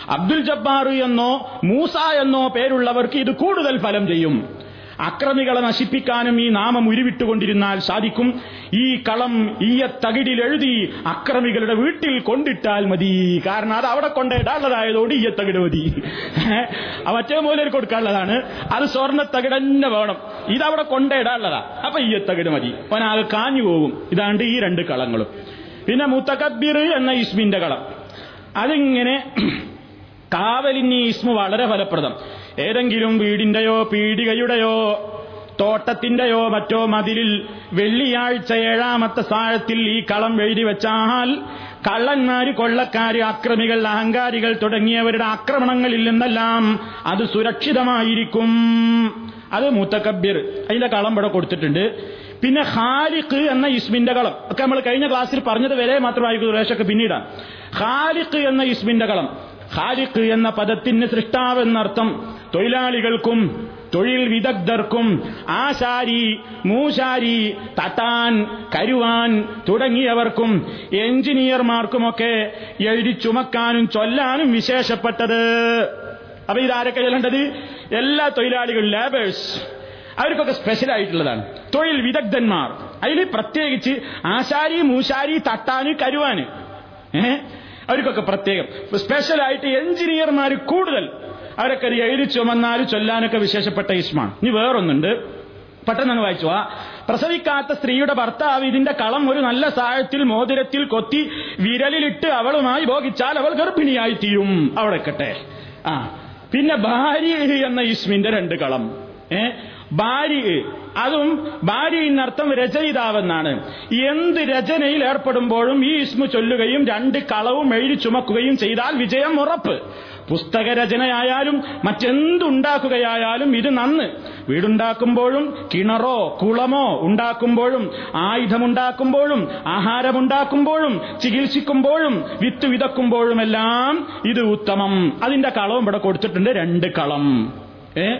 അബ്ദുൽ ജബ്ബാർ എന്നോ മൂസ എന്നോ പേരുള്ളവർക്ക് ഇത് കൂടുതൽ ഫലം ചെയ്യും. അക്രമികളെ നശിപ്പിക്കാനും ഈ നാമം ഉരുവിട്ടുകൊണ്ടിരുന്നാൽ സാധിക്കും. ഈ കളം ഈയ തകിടിൽ എഴുതി അക്രമികളുടെ വീട്ടിൽ കൊണ്ടിട്ടാൽ മതി. കാരണം അത് അവിടെ കൊണ്ടിടാനുള്ളതായതുകൊണ്ട് ഈയ തകിട് മതി. മറ്റേ മൂലയിൽ കൊടുക്കാനുള്ളതാണ്. അത് സ്വർണ തകിട് തന്നെ വേണം. ഇതവിടെ കൊണ്ടിടാനുള്ളതാ അപ്പൊ ഈയ തകിട് മതി. അവനാകെ കാഞ്ഞു പോകും. ഇതാണ്ട് ഈ രണ്ട് കളങ്ങളും. പിന്നെ മുത്തകബിർ എന്ന ഇസ്മിന്റെ കളം. അതിങ്ങനെ കാവലിന് ഈ ഇസ്മു വളരെ ഫലപ്രദം. ഏതെങ്കിലും വീടിന്റെയോ പീടികയുടെയോ തോട്ടത്തിന്റെയോ മറ്റോ മതിലിൽ വെള്ളിയാഴ്ച ഏഴാമത്തെ സാഴത്തിൽ ഈ കളം എഴുതി വെച്ചാൽ കള്ളന്മാര് കൊള്ളക്കാര് അക്രമികൾ അഹങ്കാരികൾ തുടങ്ങിയവരുടെ ആക്രമണങ്ങളിൽ നിന്നെല്ലാം അത് സുരക്ഷിതമായിരിക്കും. അത് മൂത്തക്കബ്യർ അതിന്റെ കളം ഇവിടെ കൊടുത്തിട്ടുണ്ട്. പിന്നെ ഖാലിഖ് എന്ന ഇസ്മിന്റെ കളം. ഒക്കെ നമ്മൾ കഴിഞ്ഞ ക്ലാസ്സിൽ പറഞ്ഞത് വരെ മാത്രമായിരിക്കും റേഷൊക്കെ പിന്നീടാണ്. ഖാലിഖ് എന്ന ഇസ്മിന്റെ കളം. ഖാലിഖ് എന്ന പദത്തിന് സൃഷ്ടാവെന്നർത്ഥം തൊഴിലാളികൾക്കും തൊഴിൽ വിദഗ്ധർക്കും ആശാരി മൂശാരി തട്ടാൻ കരുവാൻ തുടങ്ങിയവർക്കും എഞ്ചിനീയർമാർക്കുമൊക്കെ എഴുതി ചുമക്കാനും ചൊല്ലാനും വിശേഷപ്പെട്ടത്. അപ്പൊ ഇതാരൊക്കെ ചെല്ലേണ്ടത്? എല്ലാ തൊഴിലാളികളും ലേബേഴ്സ് അവർക്കൊക്കെ സ്പെഷ്യൽ ആയിട്ടുള്ളതാണ്. തൊഴിൽ വിദഗ്ധന്മാർ. അതിൽ പ്രത്യേകിച്ച് ആശാരി മൂശാരി തട്ടാന് കരുവാന്. ഏഹ്? അവർക്കൊക്കെ പ്രത്യേകം. സ്പെഷ്യലായിട്ട് എഞ്ചിനീയർമാർ കൂടുതൽ. അവരൊക്കെ എഴുതി ചുമന്നാലും ചൊല്ലാനൊക്കെ വിശേഷപ്പെട്ട ഇഷ്മാണ്. ഇനി വേറൊന്നുണ്ട്. പെട്ടെന്ന് വായിച്ചു. ആ പ്രസവിക്കാത്ത സ്ത്രീയുടെ ഭർത്താവ് ഇതിന്റെ കളം ഒരു നല്ല സാഹത്തിൽ മോതിരത്തിൽ കൊത്തി വിരലിലിട്ട് അവളുമായി ഭോഗിച്ചാൽ അവൾ ഗർഭിണിയായി തീരും. അവളെക്കട്ടെ ആ പിന്നെ ഭാര്യ എന്ന ഇസ്മിന്റെ രണ്ട് കളം. ഏ ഭാര്യ. അതും ഭാര്യ എന്നർത്ഥം രചയിതാവെന്നാണ്. എന്ത് രചനയിൽ ഏർപ്പെടുമ്പോഴും ഈ ഇസ്മു ചൊല്ലുകയും രണ്ട് കളവും എഴുതി ചുമക്കുകയും ചെയ്താൽ വിജയം ഉറപ്പ്. പുസ്തക രചനയായാലും മറ്റെന്തുണ്ടാക്കുകയായാലും ഇത് നന്ന്. വീടുണ്ടാക്കുമ്പോഴും കിണറോ കുളമോ ഉണ്ടാക്കുമ്പോഴും ആയുധമുണ്ടാക്കുമ്പോഴും ആഹാരമുണ്ടാക്കുമ്പോഴും ചികിത്സിക്കുമ്പോഴും വിത്ത് വിതക്കുമ്പോഴുമെല്ലാം ഇത് ഉത്തമം. അതിന്റെ കളവും ഇവിടെ കൊടുത്തിട്ടുണ്ട് രണ്ട് കളം. ഏ?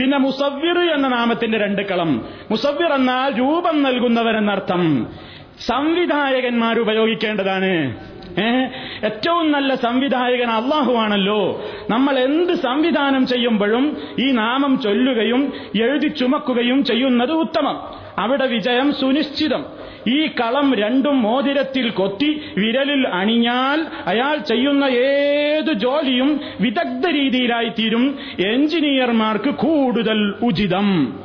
പിന്നെ മുസവ്വിർ എന്ന നാമത്തിന്റെ രണ്ട് കളം. മുസവ്വിർ എന്നാൽ രൂപം നൽകുന്നവരെന്നർത്ഥം. സംവിധായകന്മാർ ഉപയോഗിക്കേണ്ടതാണ്. ഏറ്റവും നല്ല സംവിധായകൻ അള്ളാഹുവാണല്ലോ നമ്മൾ എന്ത് സംവിധാനം ചെയ്യുമ്പോഴും ഈ നാമം ചൊല്ലുകയും എഴുതി ചുമക്കുകയും ചെയ്യുന്നത് ഉത്തമം. അവിടെ വിജയം സുനിശ്ചിതം. ഈ കളം രണ്ടും മോതിരത്തിൽ കൊത്തി വിരലിൽ അണിഞ്ഞാൽ അയാൾ ചെയ്യുന്ന ഏത് ജോലിയും വിദഗ്ധ രീതിയിലായിത്തീരും. എഞ്ചിനീയർമാർക്ക് കൂടുതൽ ഉചിതം.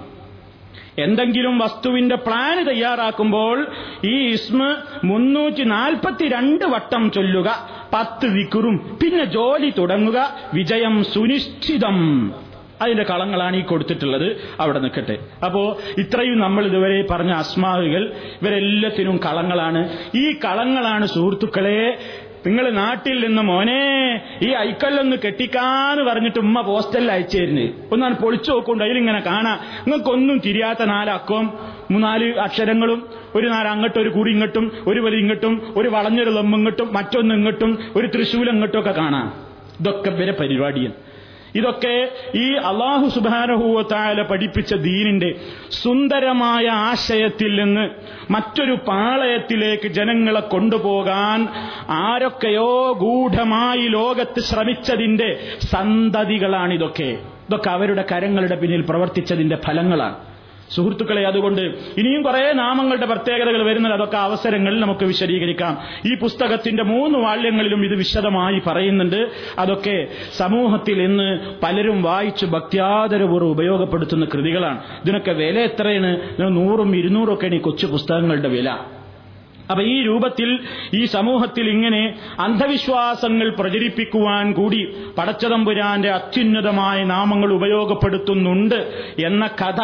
എന്തെങ്കിലും വസ്തുവിന്റെ പ്ലാൻ തയ്യാറാക്കുമ്പോൾ ഈ ഇസ്മ മുന്നൂറ്റി നാൽപ്പത്തിരണ്ട് വട്ടം ചൊല്ലുക. പത്ത് വിക്കുറും പിന്നെ ജോലി തുടങ്ങുക. വിജയം സുനിശ്ചിതം. അതിന്റെ കളങ്ങളാണ് ഈ കൊടുത്തിട്ടുള്ളത്. അവിടെ നിൽക്കട്ടെ. അപ്പോ ഇത്രയും നമ്മൾ ഇതുവരെ പറഞ്ഞ അസ്മാവുകൾ ഇവരെല്ലാത്തിനും കളങ്ങളാണ്. ഈ കളങ്ങളാണ് സുഹൃത്തുക്കളെ നിങ്ങൾ നാട്ടിൽ നിന്ന് മോനെ ഈ ഐക്കല്ലൊന്ന് കെട്ടിക്കാന്ന് പറഞ്ഞിട്ട് ഉമ്മ പോസ്റ്റലിൽ അയച്ചേരുന്നു. ഒന്നാണ് പൊളിച്ചു നോക്കൊണ്ട് അതിലിങ്ങനെ കാണാം. നിങ്ങൾക്കൊന്നും തിരിയാത്ത നാലക്കവും മൂന്നാൽ അക്ഷരങ്ങളും ഒരു നാല് അങ്ങോട്ടും ഒരു കുറി ഇങ്ങോട്ടും ഒരു വലി ഇങ്ങോട്ടും ഒരു വളഞ്ഞൊരു ലമ്മിങ്ങോട്ടും മറ്റൊന്ന് ഇങ്ങോട്ടും ഒരു തൃശൂലം ഇങ്ങോട്ടും ഒക്കെ കാണാം. ഇതൊക്കെ വരെ പരിപാടിയാണ്. ഇതൊക്കെ ഈ അള്ളാഹു സുബാനഹൂവത്തായ പഠിപ്പിച്ച ദീനിന്റെ സുന്ദരമായ ആശയത്തിൽ നിന്ന് മറ്റൊരു പാളയത്തിലേക്ക് ജനങ്ങളെ കൊണ്ടുപോകാൻ ആരൊക്കെയോ ഗൂഢമായി ലോകത്ത് ശ്രമിച്ചതിന്റെ സന്തതികളാണിതൊക്കെ. ഇതൊക്കെ അവരുടെ കരങ്ങളുടെ പിന്നിൽ പ്രവർത്തിച്ചതിന്റെ ഫലങ്ങളാണ്. സുഹൃത്തുക്കളെ അതുകൊണ്ട് ഇനിയും കുറെ നാമങ്ങളുടെ പ്രത്യേകതകൾ വരുന്നത് അതൊക്കെ അവസരങ്ങളിൽ നമുക്ക് വിശദീകരിക്കാം. ഈ പുസ്തകത്തിന്റെ മൂന്ന് വാള്യങ്ങളിലും ഇത് വിശദമായി പറയുന്നുണ്ട്. അതൊക്കെ സമൂഹത്തിൽ ഇന്ന് പലരും വായിച്ച് ഭക്ത്യാദരപൂർവം ഉപയോഗപ്പെടുത്തുന്ന കൃതികളാണ്. ഇതിനൊക്കെ വില എത്രയാണ്? നൂറും ഇരുന്നൂറും ഒക്കെയാണ് ഈ കൊച്ചു പുസ്തകങ്ങളുടെ വില. അപ്പൊ ഈ രൂപത്തിൽ ഈ സമൂഹത്തിൽ ഇങ്ങനെ അന്ധവിശ്വാസങ്ങൾ പ്രചരിപ്പിക്കുവാൻ കൂടി പടച്ചതമ്പുരാന്റെ അത്യുന്നതമായ നാമങ്ങൾ ഉപയോഗപ്പെടുത്തുന്നുണ്ട് എന്ന കഥ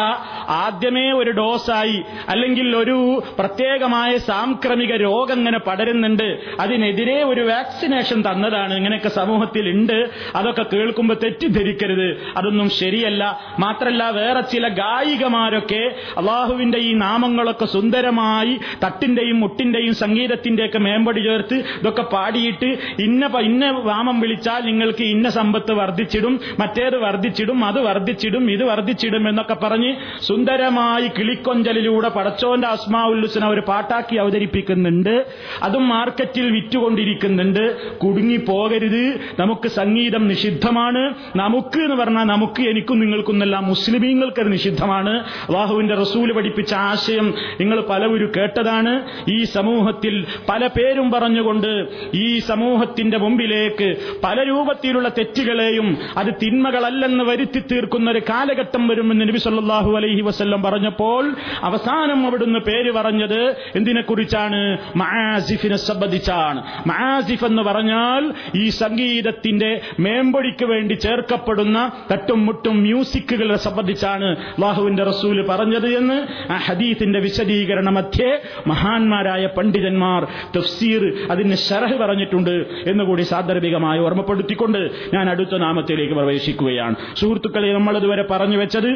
ആദ്യമേ ഒരു ഡോസായി അല്ലെങ്കിൽ ഒരു പ്രത്യേകമായ സാംക്രമിക രോഗം ഇങ്ങനെ പടരുന്നുണ്ട്. അതിനെതിരെ ഒരു വാക്സിനേഷൻ തന്നതാണ്. ഇങ്ങനെയൊക്കെ സമൂഹത്തിൽ ഉണ്ട് അതൊക്കെ കേൾക്കുമ്പോൾ തെറ്റിദ്ധരിക്കരുത്. അതൊന്നും ശരിയല്ല. മാത്രല്ല വേറെ ചില ഗായികമാരൊക്കെ അള്ളാഹുവിന്റെ ഈ നാമങ്ങളൊക്കെ സുന്ദരമായി തട്ടിന്റെയും മുട്ടിന്റെയും സംഗീതത്തിന്റെയൊക്കെ മേമ്പടി ചേർത്ത് ഇതൊക്കെ പാടിയിട്ട് ഇന്ന ഇന്ന വാമം വിളിച്ചാൽ നിങ്ങൾക്ക് ഇന്ന സമ്പത്ത് വർദ്ധിച്ചിടും മറ്റേത് വർദ്ധിച്ചിടും അത് വർദ്ധിച്ചിടും ഇത് വർദ്ധിച്ചിടും എന്നൊക്കെ പറഞ്ഞ് സുന്ദരമായി കിളിക്കൊഞ്ചലിലൂടെ പടച്ചോന്റെ അസ്മാവുല്ലുസിനെ ഒരു പാട്ടാക്കി അവതരിപ്പിക്കുന്നുണ്ട്. അതും മാർക്കറ്റിൽ വിറ്റുകൊണ്ടിരിക്കുന്നുണ്ട്. കുടുങ്ങി പോകരുത് നമുക്ക് സംഗീതം നിഷിദ്ധമാണ്. നമുക്ക് എന്ന് പറഞ്ഞാൽ നമുക്ക് എനിക്കും നിങ്ങൾക്കുന്നെല്ലാം മുസ്ലിമീങ്ങൾക്ക് അത് നിഷിദ്ധമാണ്. അള്ളാഹുവിന്റെ റസൂൽ പഠിപ്പിച്ച ആശയം നിങ്ങൾ പലവരും കേട്ടതാണ്. ഈ സമൂഹത്തിൽ പല പേരും പറഞ്ഞുകൊണ്ട് ഈ സമൂഹത്തിന്റെ മുമ്പിലേക്ക് പല രൂപത്തിലുള്ള തെറ്റുകളെയും അത് തിന്മകളല്ലെന്ന് വരുത്തി തീർക്കുന്ന ഒരു കാലഘട്ടം വരുമെന്ന് നബി സല്ലാഹു അലൈഹി വസല്ലം പറഞ്ഞപ്പോൾ അവസാനം അവിടുന്ന് പേര് പറഞ്ഞത് എന്തിനെക്കുറിച്ചാണ്? മാസിഫിനെ സംബന്ധിച്ചാണ്. മാസിഫ് എന്ന് പറഞ്ഞാൽ ഈ സംഗീതത്തിന്റെ മേമ്പൊടിക്ക് വേണ്ടി ചേർക്കപ്പെടുന്ന തട്ടും മുട്ടും മ്യൂസിക്കുകളെ സംബന്ധിച്ചാണ് അള്ളാഹുവിന്റെ റസൂൽ പറഞ്ഞത് എന്ന് ആ ഹദീത്തിന്റെ വിശദീകരണ മധ്യേ മഹാന്മാരായ പണ്ഡിതന്മാർ തഫ്സീർ അതിന് ഷറഹ് പറഞ്ഞിട്ടുണ്ട് എന്നുകൂടി സാന്ദർഭികമായി ഓർമ്മപ്പെടുത്തിക്കൊണ്ട് ഞാൻ അടുത്ത നാമത്തിലേക്ക് പ്രവേശിക്കുകയാണ്. സുഹൃത്തുക്കളെ നമ്മൾ ഇതുവരെ പറഞ്ഞു വെച്ചത്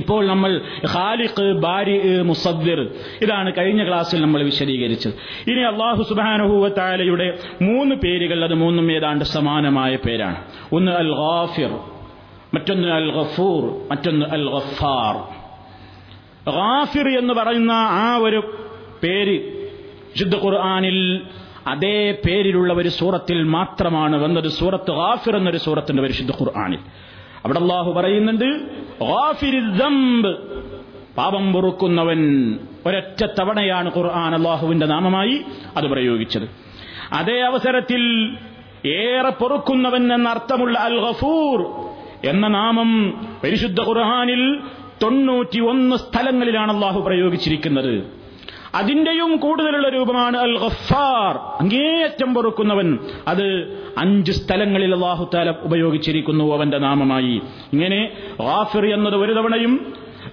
ഇപ്പോൾ നമ്മൾ ഖാലിഖ് ബാരി മുസദ്ദിർ ഇതാണ് കഴിഞ്ഞ ക്ലാസ്സിൽ നമ്മൾ വിശദീകരിച്ചത്. ഇനി അള്ളാഹു സുബാനുഹൂവത്താലയുടെ മൂന്ന് പേരുകൾ അത് മൂന്നും ഏതാണ്ട് സമാനമായ പേരാണ്. ഒന്ന് അൽ ഗാഫിർ മറ്റൊന്ന് അൽ ഗഫൂർ മറ്റൊന്ന് അൽ ഗഫാർ ഗാഫിർ എന്ന് പറയുന്ന ആ ഒരു പേര് ശുദ്ധ ഖുർആാനിൽ അതേ പേരിലുള്ള ഒരു സൂറത്തിൽ മാത്രമാണ് വന്നത് സൂറത്ത് ഗാഫിർ എന്നൊരു സൂറത്തിന്റെ പരിശുദ്ധ ഖുർആാനിൽ. അവിടെ അള്ളാഹു പറയുന്നുണ്ട് പാപം പൊറുക്കുന്നവൻ ഒരൊറ്റ തവണയാണ് ഖുർആൻ അള്ളാഹുവിന്റെ നാമമായി അത് പ്രയോഗിച്ചത്. അതേ അവസരത്തിൽ ഏറെ പൊറുക്കുന്നവൻ എന്ന അർത്ഥമുള്ള അൽ ഗഫൂർ എന്ന നാമം പരിശുദ്ധ ഖുർഹാനിൽ തൊണ്ണൂറ്റി ഒന്ന് സ്ഥലങ്ങളിലാണ് അള്ളാഹു പ്രയോഗിച്ചിരിക്കുന്നത്. അതിന്റെയും കൂടുതലുള്ള രൂപമാണ് അൽ ഗഫാർ അങ്ങേയറ്റം പൊറുക്കുന്നവൻ അത് അഞ്ച് സ്ഥലങ്ങളിൽ അള്ളാഹു താല ഉപയോഗിച്ചിരിക്കുന്നു അവന്റെ നാമമായി. ഇങ്ങനെ ഗാഫിർ എന്നത് ഒരു തവണയും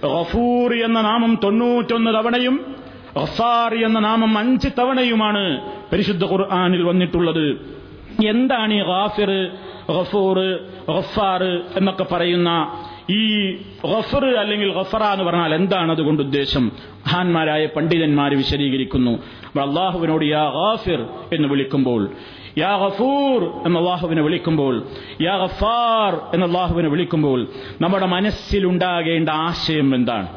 ഗഫൂർ എന്ന നാമം തൊണ്ണൂറ്റൊന്ന് തവണയും ഗഫാർ എന്ന നാമം അഞ്ച് തവണയുമാണ് പരിശുദ്ധ ഖുർആാനിൽ വന്നിട്ടുള്ളത്. എന്താണ് ഈ ഗാഫിർ ഗഫൂർ ഗഫാർ എന്നൊക്കെ പറയുന്ന ഈ ഗഫർ അല്ലെങ്കിൽ ഗഫറ എന്ന് പറഞ്ഞാൽ എന്താണ് അതുകൊണ്ട് ഉദ്ദേശം? മഹാന്മാരായ പണ്ഡിതന്മാർ വിശദീകരിക്കുന്നു. അള്ളാഹുവിനോട് യാ ഗാഫിർ എന്ന് വിളിക്കുമ്പോൾ യാ ഗഫൂർ എന്ന അള്ളാഹുവിനെ വിളിക്കുമ്പോൾ യാ ഗഫാർ എന്ന അള്ളാഹുവിനെ വിളിക്കുമ്പോൾ നമ്മുടെ മനസ്സിലുണ്ടാകേണ്ട ആശയം എന്താണ്?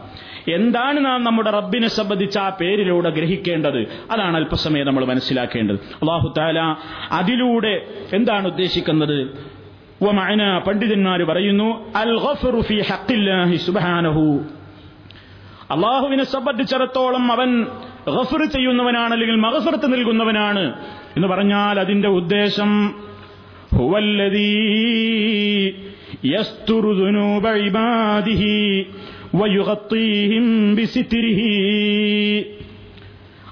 എന്താണ് നാം നമ്മുടെ റബ്ബിനെ സംബന്ധിച്ച് ആ പേരിലൂടെ ഗ്രഹിക്കേണ്ടത്? അതാണ് അല്പസമയം നമ്മൾ മനസ്സിലാക്കേണ്ടത്. അള്ളാഹു താല അതിലൂടെ എന്താണ് ഉദ്ദേശിക്കുന്നത്? വമഅന പണ്ഡിതന്മാർ പറയുന്നു അൽ ഗഫറു ഫി ഹഖില്ലാഹി സുബ്ഹാനഹു. അള്ളാഹുവിനെ സംബന്ധിച്ചിടത്തോളം അവൻ ഗഫർ ചെയ്യുന്നവനാണ് അല്ലെങ്കിൽ മഗഫറത്ത് നൽകുന്നവനാണ്. എന്ന് പറഞ്ഞാൽ അതിന്റെ ഉദ്ദേശം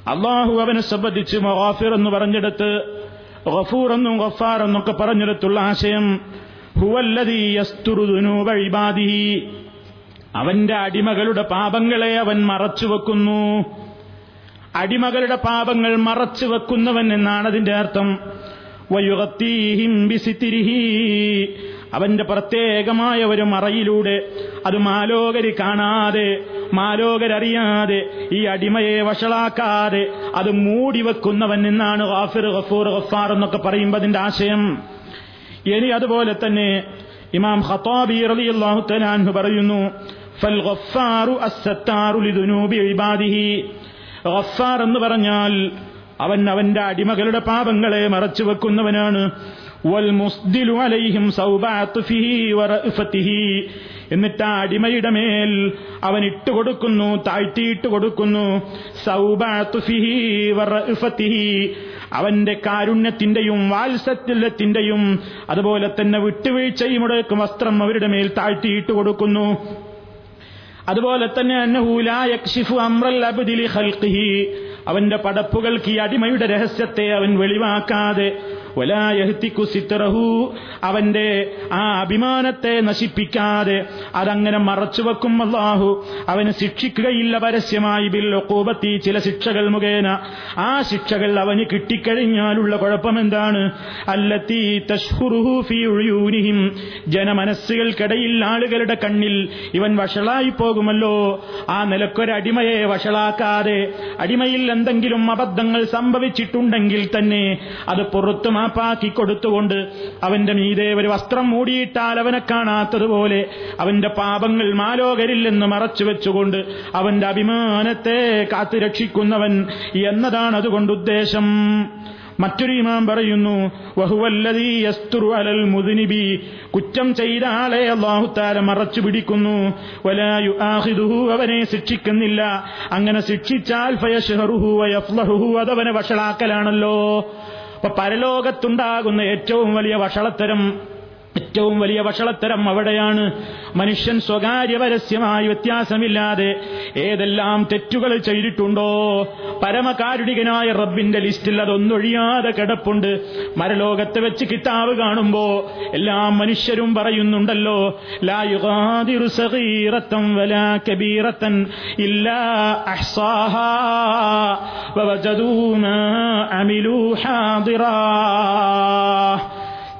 അള്ളാഹു അവനെ സംബന്ധിച്ച് മഗാഫിർ എന്ന് പറഞ്ഞെടുത്ത് ഗഫൂർ എന്നും ഗഫാർ പറഞ്ഞെടുത്തുള്ള ആശയം അവന്റെ അടിമകളുടെ പാപങ്ങളെ അവൻ മറച്ചു വെക്കുന്നു. അടിമകളുടെ പാപങ്ങൾ മറച്ചു വെക്കുന്നവൻ എന്നാണ് അതിന്റെ അർത്ഥം. വയുഗത്തീഹിം ബിസിത്തിരിഹി. അവന്റെ പ്രത്യേകമായ ഒരു മറയിലൂടെ അത് മാലോകര് കാണാതെ മാലോകരറിയാതെ ഈ അടിമയെ വഷളാക്കാതെ അത് മൂടി വെക്കുന്നവൻ എന്നാണ് ഗാഫിർ ഗഫൂർ ഗഫാർ എന്നൊക്കെ പറയുമ്പോൾ അതിന്റെ ആശയം. ഇനി അതുപോലെ തന്നെ ഇമാം ഖത്താബി റളിയല്ലാഹു തആല പറയുന്നു ഫൽ ഗഫാറു അസ്സത്താറു ലിദുനൂബി ഇബാദിഹി. ഗഫാർ എന്ന് പറഞ്ഞാൽ അവൻ അവന്റെ അടിമകളുടെ പാപങ്ങളെ മറച്ചു വെക്കുന്നവനാണ്. عليهم എന്നിട്ട് ആ അടിമയുടെ മേൽ അവൻ ഇട്ടുകൊടുക്കുന്നു താഴ്ത്തിയിട്ട് കൊടുക്കുന്നു. അവന്റെ കാരുണ്യത്തിന്റെയും വാത്സല്യത്തിന്റെയും അതുപോലെ തന്നെ വിട്ടുവീഴ്ചയും ഉടക്കും വസ്ത്രം അവരുടെ മേൽ താഴ്ത്തിയിട്ട് കൊടുക്കുന്നു. അതുപോലെ തന്നെ അവന്റെ പടപ്പുകൾക്ക് ഈ അടിമയുടെ രഹസ്യത്തെ അവൻ വെളിവാക്കാതെ സിത്രഹു അവന്റെ ആ അഭിമാനത്തെ നശിപ്പിക്കാതെ അതങ്ങനെ മറച്ചുവെക്കും അള്ളാഹു അവന് ശിക്ഷിക്കുകയില്ല പരസ്യമായി ബിൽ ഒക്കൂപത്തി ചില ശിക്ഷകൾ മുഖേന. ആ ശിക്ഷകൾ അവന് കിട്ടിക്കഴിഞ്ഞാലുള്ള കുഴപ്പമെന്താണ്? അല്ലത്തി തഷ്ഹുറുഹു ഫീ ഉഴയൂനിഹിം ജനമനസ്സുകൾക്കിടയിൽ ആളുകളുടെ കണ്ണിൽ ഇവൻ വഷളായി പോകുമല്ലോ. ആ നിലക്കൊരടിമയെ വഷളാക്കാതെ അടിമയിൽ എന്തെങ്കിലും അബദ്ധങ്ങൾ സംഭവിച്ചിട്ടുണ്ടെങ്കിൽ തന്നെ അത് പുറത്തു മാപ്പാക്കി കൊടുത്തുകൊണ്ട് അവന്റെ മീതെ ഒരു വസ്ത്രം മൂടിയിട്ടാൽ അവനെ കാണാത്തതുപോലെ അവന്റെ പാപങ്ങൾ മാലോകരില്ലെന്ന് മറച്ചു വെച്ചുകൊണ്ട് അവന്റെ അഭിമാനത്തെ കാത്തുരക്ഷിക്കുന്നവൻ എന്നതാണ് അതുകൊണ്ട് ഉദ്ദേശം. മറ്റൊരു ഇമാം പറയുന്നു വഹുവല്ലദീ യസ്തുറു അലൽ മുദിനിബി. കുറ്റം ചെയ്ത ആളെ അള്ളാഹുത്താല മറച്ചു പിടിക്കുന്നു. വലായു ആഹിദുഹു അവനെ ശിക്ഷിക്കുന്നില്ല. അങ്ങനെ ശിക്ഷിച്ചാൽ ഫയഷഹറുഹു വയഫ്ലഹുഹു അതവനെ വഷളാക്കലാണല്ലോ. അപ്പൊ പരലോകത്തുണ്ടാകുന്ന ഏറ്റവും വലിയ വഷളത്തരം ഏറ്റവും വലിയ വഷളത്തരം അവിടെയാണ്. മനുഷ്യൻ സ്വകാര്യ പരസ്യമായി വ്യത്യാസമില്ലാതെ ഏതെല്ലാം തെറ്റുകൾ ചെയ്തിട്ടുണ്ടോ? പരമകാരുണികനായ റബ്ബിന്റെ ലിസ്റ്റിൽ അതൊന്നൊഴിയാതെ കിടപ്പുണ്ട്. മരലോകത്ത് വെച്ച് കിതാബ് കാണുമ്പോ എല്ലാ മനുഷ്യരും പറയുന്നുണ്ടല്ലോ ലാ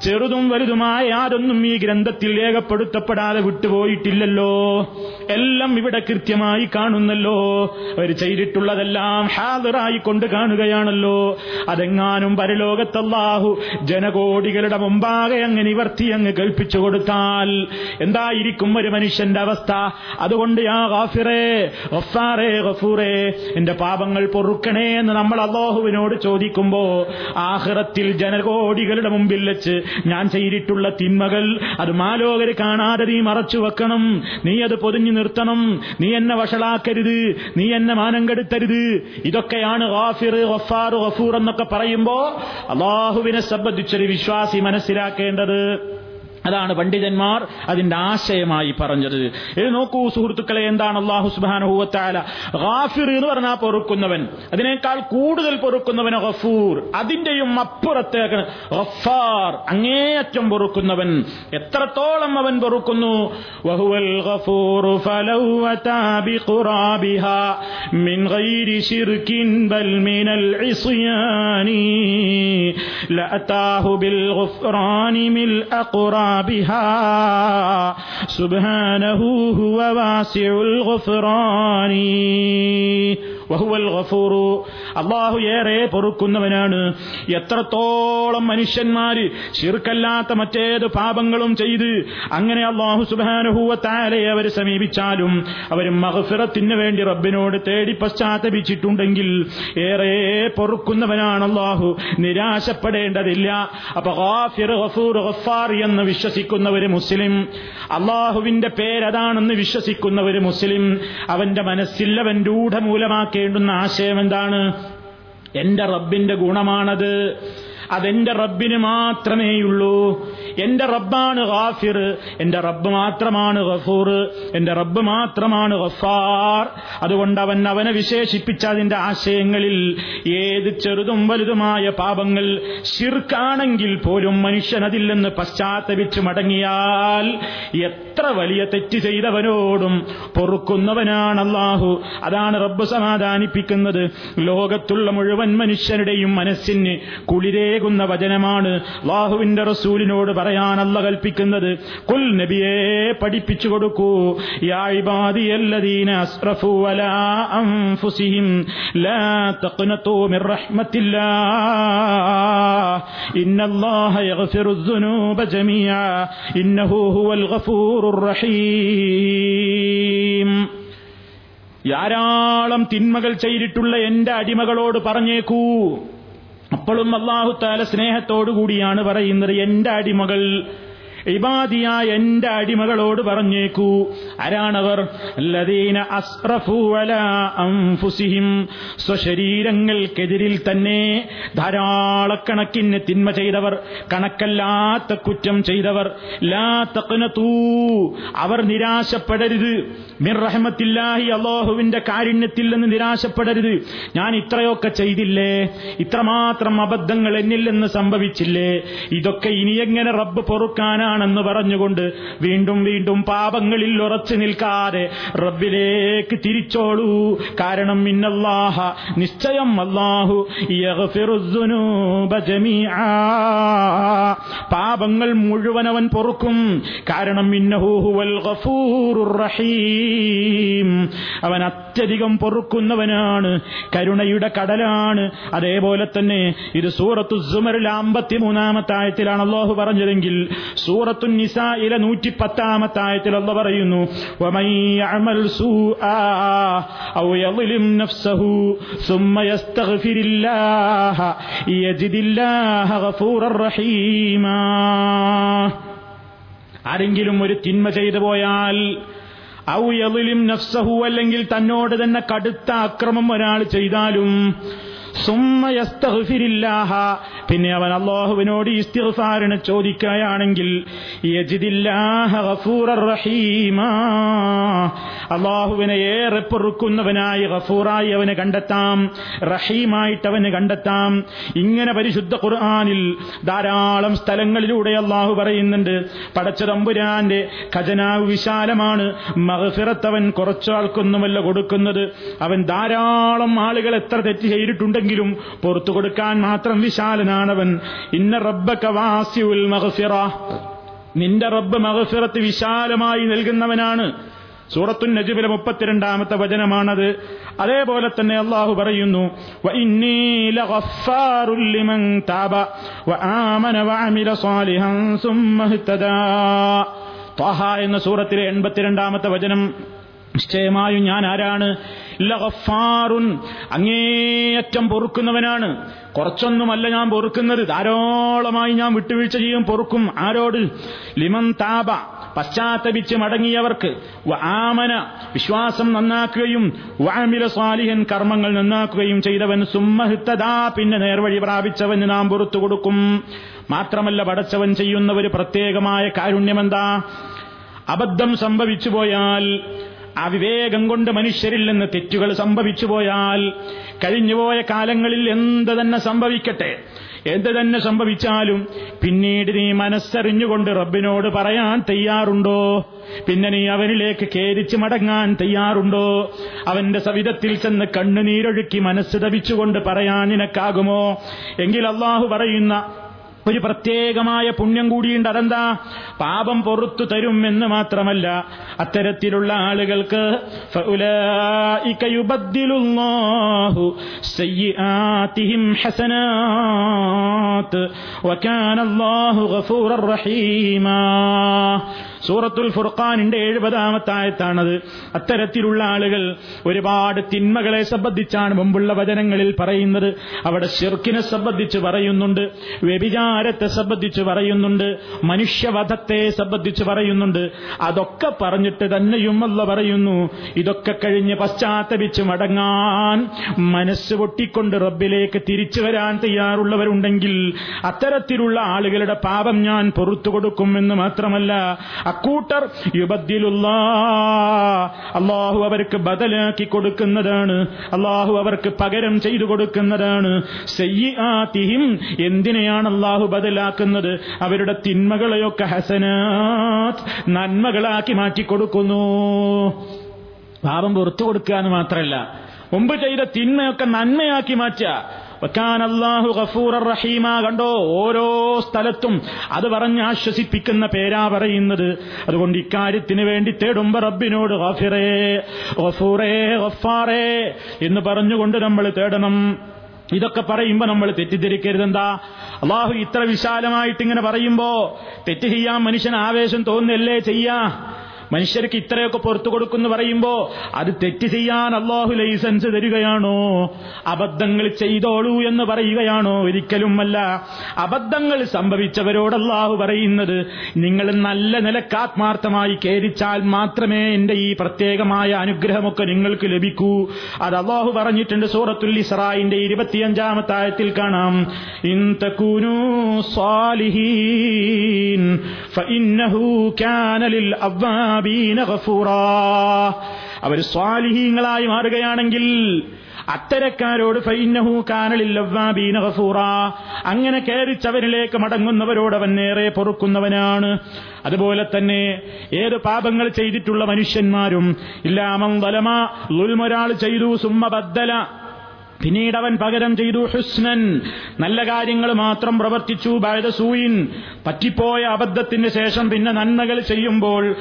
ചെറുതും വലുതുമായ യാതൊന്നും ഈ ഗ്രന്ഥത്തിൽ രേഖപ്പെടുത്തപ്പെടാതെ വിട്ടുപോയിട്ടില്ലല്ലോ. എല്ലാം ഇവിടെ കൃത്യമായി കാണുന്നല്ലോ. അവർ ചെയ്തിട്ടുള്ളതെല്ലാം ഹാദറായി കൊണ്ട് കാണുകയാണല്ലോ. അതെങ്ങാനും പരലോകത്തല്ലാഹു ജനകോടികളുടെ മുമ്പാകെ അങ്ങ് നിവർത്തി അങ്ങ് കൽപ്പിച്ചു കൊടുത്താൽ എന്തായിരിക്കും ഒരു മനുഷ്യന്റെ അവസ്ഥ? അതുകൊണ്ട് യാ ഗാഫിറേ ഗഫാറേ ഗഫൂറേ എന്റെ പാപങ്ങൾ പൊറുക്കണേ എന്ന് നമ്മൾ അള്ളാഹുവിനോട് ചോദിക്കുമ്പോ ആഹ്റത്തിൽ ജനകോടികളുടെ മുമ്പിൽ വെച്ച് ഞാൻ ചെയ്തിട്ടുള്ള തിന്മകൾ അത് മാലോകര് കാണാതെ നീ മറച്ചു വെക്കണം. നീ അത് പൊതിഞ്ഞു നിർത്തണം. നീ എന്നെ വഷളാക്കരുത്. നീ എന്നെ മാനം കെടുത്തരുത്. ഇതൊക്കെയാണ് ഗാഫിർ ഗഫാർ ഗഫൂർ എന്നൊക്കെ പറയുമ്പോ അള്ളാഹുവിനെ സംബന്ധിച്ചൊരു വിശ്വാസി മനസ്സിലാക്കേണ്ടത്. അതാണ് പണ്ഡിതന്മാർ അതിന്റെ ആശയമായി പറഞ്ഞത്. ഇത് നോക്കൂ സുഹൃത്തുക്കളെ എന്താണ് അള്ളാഹു സുബാനുഭൂവത്താല ഗാഫിർ എന്ന് പറഞ്ഞാൽ പൊറുക്കുന്നവൻ. അതിനേക്കാൾ കൂടുതൽ പൊറുക്കുന്നവൻ ഗഫൂർ. അതിന്റെയും അപ്പുറത്തേക്ക് ഗഫാർ. അങ്ങേയറ്റം പൊറുക്കുന്നവൻ. എത്രത്തോളം അവൻ പൊറുക്കുന്നു? ഗഫൂർ മിനൽ ഇസ്യാനി ലഅതാഹു بها. سبحانه هو واسع الغفران. ഗഫൂറു. അള്ളാഹു ഏറെ പൊറുക്കുന്നവനാണ്. എത്രത്തോളം മനുഷ്യന്മാര് ശിർക്കല്ലാത്ത മറ്റേത് പാപങ്ങളും ചെയ്ത് അങ്ങനെ അള്ളാഹു സുബാനുഹൂവ താലയെ അവർ സമീപിച്ചാലും അവർ മഹഫിറത്തിന് വേണ്ടി റബ്ബിനോട് തേടി പശ്ചാത്തപിച്ചിട്ടുണ്ടെങ്കിൽ ഏറെ പൊറുക്കുന്നവനാണ് അള്ളാഹു. നിരാശപ്പെടേണ്ടതില്ല. അപ്പൊ ഗാഫിർ എന്ന് വിശ്വസിക്കുന്നവര് മുസ്ലിം. അള്ളാഹുവിന്റെ പേരതാണെന്ന് വിശ്വസിക്കുന്നവര് മുസ്ലിം. അവന്റെ മനസ്സിൽ അവൻ രൂഢമൂലമാക്കേണ്ടുന്ന ആശയം എന്താണ്? എന്റെ റബ്ബിന്റെ ഗുണമാണത്. അതെന്റെ റബ്ബിന് മാത്രമേയുള്ളൂ. എന്റെ റബ്ബാണ് ഗാഫിർ എന്റെ റബ്ബ് മാത്രമാണ് ഗഫൂർ എന്റെ റബ്ബ് മാത്രമാണ് ഗഫാർ. അതുകൊണ്ട് അവൻ അവനെ വിശേഷിപ്പിച്ച അതിന്റെ ആശയങ്ങളിൽ ഏത് ചെറുതും വലുതുമായ പാപങ്ങൾ ശിർക്കാണെങ്കിൽ പോലും മനുഷ്യൻ അതില്ലെന്ന് പശ്ചാത്തപിച്ചു മടങ്ങിയാൽ എത്ര വലിയ തെറ്റ് ചെയ്തവനോടും പൊറുക്കുന്നവനാണ് അള്ളാഹു അതാണ് റബ്ബ് സമാധാനിപ്പിക്കുന്നത്. ലോകത്തുള്ള മുഴുവൻ മനുഷ്യരുടെയും മനസ്സിന് ഏകുന്ന വചനമാണ് അള്ളാഹുവിന്റെ റസൂലിനോട് പറയാൻ കൽപ്പിക്കുന്നത്. കുൽ നബിയെ പഠിപ്പിച്ചു കൊടുക്കൂ. ഇന്നഹു ഹുവൽ ഗഫൂറുർ റഹീം. ധാരാളം തിന്മകൾ ചെയ്തിട്ടുള്ള എന്റെ അടിമകളോട് പറഞ്ഞേക്കൂ. അപ്പോഴും അള്ളാഹുത്താല സ്നേഹത്തോടുകൂടിയാണ് പറയുന്നത് എന്റെ അടിമകൾ ഇബാദിയായ എന്റെ അടിമകളോട് പറഞ്ഞേക്കൂ. ആരാണവർ? സ്വശരീരങ്ങൾക്കെതിരിൽ തന്നെ ധാരാളക്കണക്കിന് തിന്മ ചെയ്തവർ കണക്കല്ലാത്ത കുറ്റം ചെയ്തവർ. ലാ തക്കനത്തൂ അവർ നിരാശപ്പെടരുത്. മിർറഹമത്തില്ലാഹി അള്ളാഹുവിന്റെ കാരുണ്യത്തിൽ നിന്ന് നിരാശപ്പെടരുത്. ഞാൻ ഇത്രയൊക്കെ ചെയ്തില്ലേ? ഇത്രമാത്രം അബദ്ധങ്ങൾ എന്നിൽ നിന്ന് സംഭവിച്ചില്ലേ? ഇതൊക്കെ ഇനി എങ്ങനെ റബ്ബ് പൊറുക്കാനാണെന്ന് പറഞ്ഞുകൊണ്ട് വീണ്ടും വീണ്ടും പാപങ്ങളിൽ ഉറച്ചു നിൽക്കാതെ റബ്ബിലേക്ക് തിരിച്ചോളൂ. കാരണം ഇന്നല്ലാഹ നിശ്ചയം അല്ലാഹു പാപങ്ങൾ മുഴുവൻ അവൻ പൊറുക്കും കാരണം ഇന്നഹൂഹുവൽ റഹീം അവൻ അത്യധികം പൊറുക്കുന്നവനാണ് കരുണയുടെ കടലാണ് അതേപോലെ തന്നെ ഇത് സൂറത്തു സുമറിൽ അമ്പത്തി മൂന്നാമത്തെ ആയത്തിലാണ് അള്ളാഹു പറഞ്ഞതെങ്കിൽ സൂറത്തു നിസായിലെ നൂറ്റി പത്താമത്തെ ആയത്തിൽ അല്ല പറയുന്നു ومن يعمل سوءا أو يظلم نفسه ثم يستغفر الله يجد الله غفورا رحيما ആരെങ്കിലും ഒരു തിന്മ ചെയ്തു പോയാൽ ഔ യളിലും നഫ്സഹു അല്ലെങ്കിൽ തന്നോട് തന്നെ കടുത്ത അക്രമം ഒരാൾ ചെയ്താലും സുമ്മയസ്തഗ്ഫിരില്ലാഹ പിന്നെ അവൻ അള്ളാഹുവിനോട് ഇസ്തിഗ്ഫാറിന് ചോദിക്കുകയാണെങ്കിൽ അള്ളാഹുവിനെ ഏറെ പൊറുക്കുന്നവനായി ഗഫൂറായി അവന് കണ്ടെത്താം റഹീമായിട്ട് അവന് കണ്ടെത്താം. ഇങ്ങനെ പരിശുദ്ധ ഖുർആാനിൽ ധാരാളം സ്ഥലങ്ങളിലൂടെ അള്ളാഹു പറയുന്നുണ്ട്. പടച്ചതമ്പുരാന്റെ ഖജനാവ് വിശാലമാണ്. മഹഫിറത്തവൻ കുറച്ചാൾക്കൊന്നുമല്ല കൊടുക്കുന്നത്. അവൻ ധാരാളം ആളുകൾ എത്ര തെറ്റ് ചെയ്തിട്ടുണ്ടെങ്കിലും പുറത്തു കൊടുക്കാൻ മാത്രം വിശാലനാണവൻ. ഇന്ന റബ്ബ കവാസിയുൽ മഹസിറ നിന്റെ റബ്ബ് മഹസിറത്ത് വിശാലമായി നൽകുന്നവനാണ്. സൂറത്തു നജുബിലെ മുപ്പത്തിരണ്ടാമത്തെ വചനമാണത്. അതേപോലെ തന്നെ അള്ളാഹു പറയുന്നു എന്ന സൂറത്തിലെ എൺപത്തിരണ്ടാമത്തെ വചനം. നിശ്ചയമായും ഞാൻ ആരാണ്? ലഹഫാറുൻ അങ്ങേയറ്റം പൊറുക്കുന്നവനാണ്. കുറച്ചൊന്നുമല്ല ഞാൻ പൊറുക്കുന്നത്. ധാരാളമായി ഞാൻ വിട്ടുവീഴ്ച ചെയ്യും പൊറുക്കും. ആരോട്? ലിമൻ താപ പശ്ചാത്തപിച്ച് മടങ്ങിയവർക്ക്. ആമന. വിശ്വാസം നന്നാക്കുകയും വാമില സ്വാലിഹൻ കർമ്മങ്ങൾ നന്നാക്കുകയും ചെയ്തവൻ സുമ്മഹിത്തതാ പിന്നെ നേർവഴി പ്രാപിച്ചവന് നാം പുറത്തു കൊടുക്കും. മാത്രമല്ല പടച്ചവൻ ചെയ്യുന്ന ഒരു പ്രത്യേകമായ കാരുണ്യമെന്താ? അബദ്ധം സംഭവിച്ചു പോയാൽ അവിവേകം കൊണ്ട് മനുഷ്യരിൽ നിന്ന് തെറ്റുകൾ സംഭവിച്ചു പോയാൽ കഴിഞ്ഞുപോയ കാലങ്ങളിൽ എന്ത് തന്നെ സംഭവിക്കട്ടെ. എന്ത് തന്നെ സംഭവിച്ചാലും പിന്നീട് നീ മനസ്സറിഞ്ഞുകൊണ്ട് റബ്ബിനോട് പറയാൻ തയ്യാറുണ്ടോ? പിന്നെ നീ അവനിലേക്ക് കേരിച്ച് മടങ്ങാൻ തയ്യാറുണ്ടോ? അവന്റെ സവിധത്തിൽ ചെന്ന് കണ്ണുനീരൊഴുക്കി മനസ്സ് തപിച്ചുകൊണ്ട് പറയാൻ നിനക്കാകുമോ? എങ്കിൽ അള്ളാഹു പറയുന്ന ഒരു പ്രത്യേകമായ പുണ്യം കൂടിയുണ്ട് അതെന്താ പാപം പൊറത്തു തരും എന്ന് മാത്രമല്ല അത്തരത്തിലുള്ള ആളുകൾക്ക് സൂറത്തുൽ ഫുർഖാനിന്റെ എഴുപതാമത്തായത്താണത്. അത്തരത്തിലുള്ള ആളുകൾ ഒരുപാട് തിന്മകളെ സംബന്ധിച്ചാണ് മുമ്പുള്ള വചനങ്ങളിൽ പറയുന്നത്. അവിടെ ഷിർക്കിനെ സംബന്ധിച്ച് പറയുന്നുണ്ട്. വ്യഭിചാരത്തെ സംബന്ധിച്ച് പറയുന്നുണ്ട് മനുഷ്യവധത്തെ സംബന്ധിച്ച് പറയുന്നുണ്ട്. അതൊക്കെ പറഞ്ഞിട്ട് തന്നെയും അല്ല പറയുന്നു ഇതൊക്കെ കഴിഞ്ഞ് പശ്ചാത്തപിച്ച് മടങ്ങാൻ മനസ്സ് പൊട്ടിക്കൊണ്ട് റബ്ബിലേക്ക് തിരിച്ചു വരാൻ തയ്യാറുള്ളവരുണ്ടെങ്കിൽ അത്തരത്തിലുള്ള ആളുകളുടെ പാപം ഞാൻ പൊറത്തു കൊടുക്കുമെന്ന് മാത്രമല്ല അക്കൂട്ടർ യുബദ്ദിലുള്ള അള്ളാഹു അവർക്ക് ബദലാക്കി കൊടുക്കുന്നതാണ് അള്ളാഹു അവർക്ക് പകരം ചെയ്തു കൊടുക്കുന്നതാണ്. എന്തിനെയാണ് അള്ളാഹു ബദലാക്കുന്നത് അവരുടെ തിന്മകളെയൊക്കെ ഹസനാത്ത് നന്മകളാക്കി മാറ്റി കൊടുക്കുന്നു പാപം പുറത്തു കൊടുക്കുക എന്ന് മാത്രമല്ല മുമ്പ് ചെയ്ത തിന്മയൊക്കെ നന്മയാക്കി മാറ്റുക. അള്ളാഹു റഹീമ കണ്ടോ? ഓരോ സ്ഥലത്തും അത് പറഞ്ഞ് ആശ്വസിപ്പിക്കുന്ന പേരാ പറയുന്നത്. അതുകൊണ്ട് ഇക്കാര്യത്തിന് വേണ്ടി തേടുമ്പോ റബ്ബിനോട് എന്ന് പറഞ്ഞുകൊണ്ട് നമ്മൾ തേടണം. ഇതൊക്കെ പറയുമ്പോ നമ്മൾ തെറ്റിദ്ധരിക്കരുത് എന്താ അള്ളാഹു ഇത്ര വിശാലമായിട്ട് ഇങ്ങനെ പറയുമ്പോ തെറ്റ് ചെയ്യാൻ മനുഷ്യൻ ആവേശം തോന്നുന്നല്ലേ ചെയ്യാ? മനുഷ്യർക്ക് ഇത്രയൊക്കെ പുറത്തു കൊടുക്കുന്നു പറയുമ്പോ അത് തെറ്റ് ചെയ്യാൻ അള്ളാഹു ലൈസൻസ് തരികയാണോ? അബദ്ധങ്ങൾ ചെയ്തോളൂ എന്ന് പറയുകയാണോ? ഒരിക്കലും അല്ല അബദ്ധങ്ങൾ സംഭവിച്ചവരോട് അള്ളാഹു പറയുന്നത് നിങ്ങൾ നല്ല നിലക്കാത്മാർത്ഥമായി കേരിച്ചാൽ മാത്രമേ എന്റെ ഈ പ്രത്യേകമായ അനുഗ്രഹമൊക്കെ നിങ്ങൾക്ക് ലഭിക്കൂ. അത് അള്ളാഹു പറഞ്ഞിട്ടുണ്ട് സൂറത്തുൽ ഇസ്രായിന്റെ ഇരുപത്തിയഞ്ചാമത്തെ ആയത്തിൽ കാണാം. ഇന്തൂനു സ്വാലിഹീൻ كان അവർ സ്വാലിഹീങ്ങളായി മാറുകയാണെങ്കിൽ അത്തരക്കാരോട് അങ്ങനെ കേരിച്ചവരിലേക്ക് മടങ്ങുന്നവരോട് അവൻ നേരെ പൊറുക്കുന്നവനാണ്. അതുപോലെ തന്നെ ഏത് പാപങ്ങൾ ചെയ്തിട്ടുള്ള മനുഷ്യന്മാരും ഇല്ലാമം വലമ ലുൽമൊരാൾ ചെയ്തു സുമ്മ ബദ്ദല. പിന്നീട് അവൻ പകരം ചെയ്തു ഹുസ്നൻ. നല്ല കാര്യങ്ങൾ മാത്രം പ്രവർത്തിച്ചു ബൈദസൂയിൻ പറ്റിപ്പോയ അബദ്ധത്തിന് ശേഷം പിന്നെ നന്മകൾ ചെയ്യുമ്പോൾ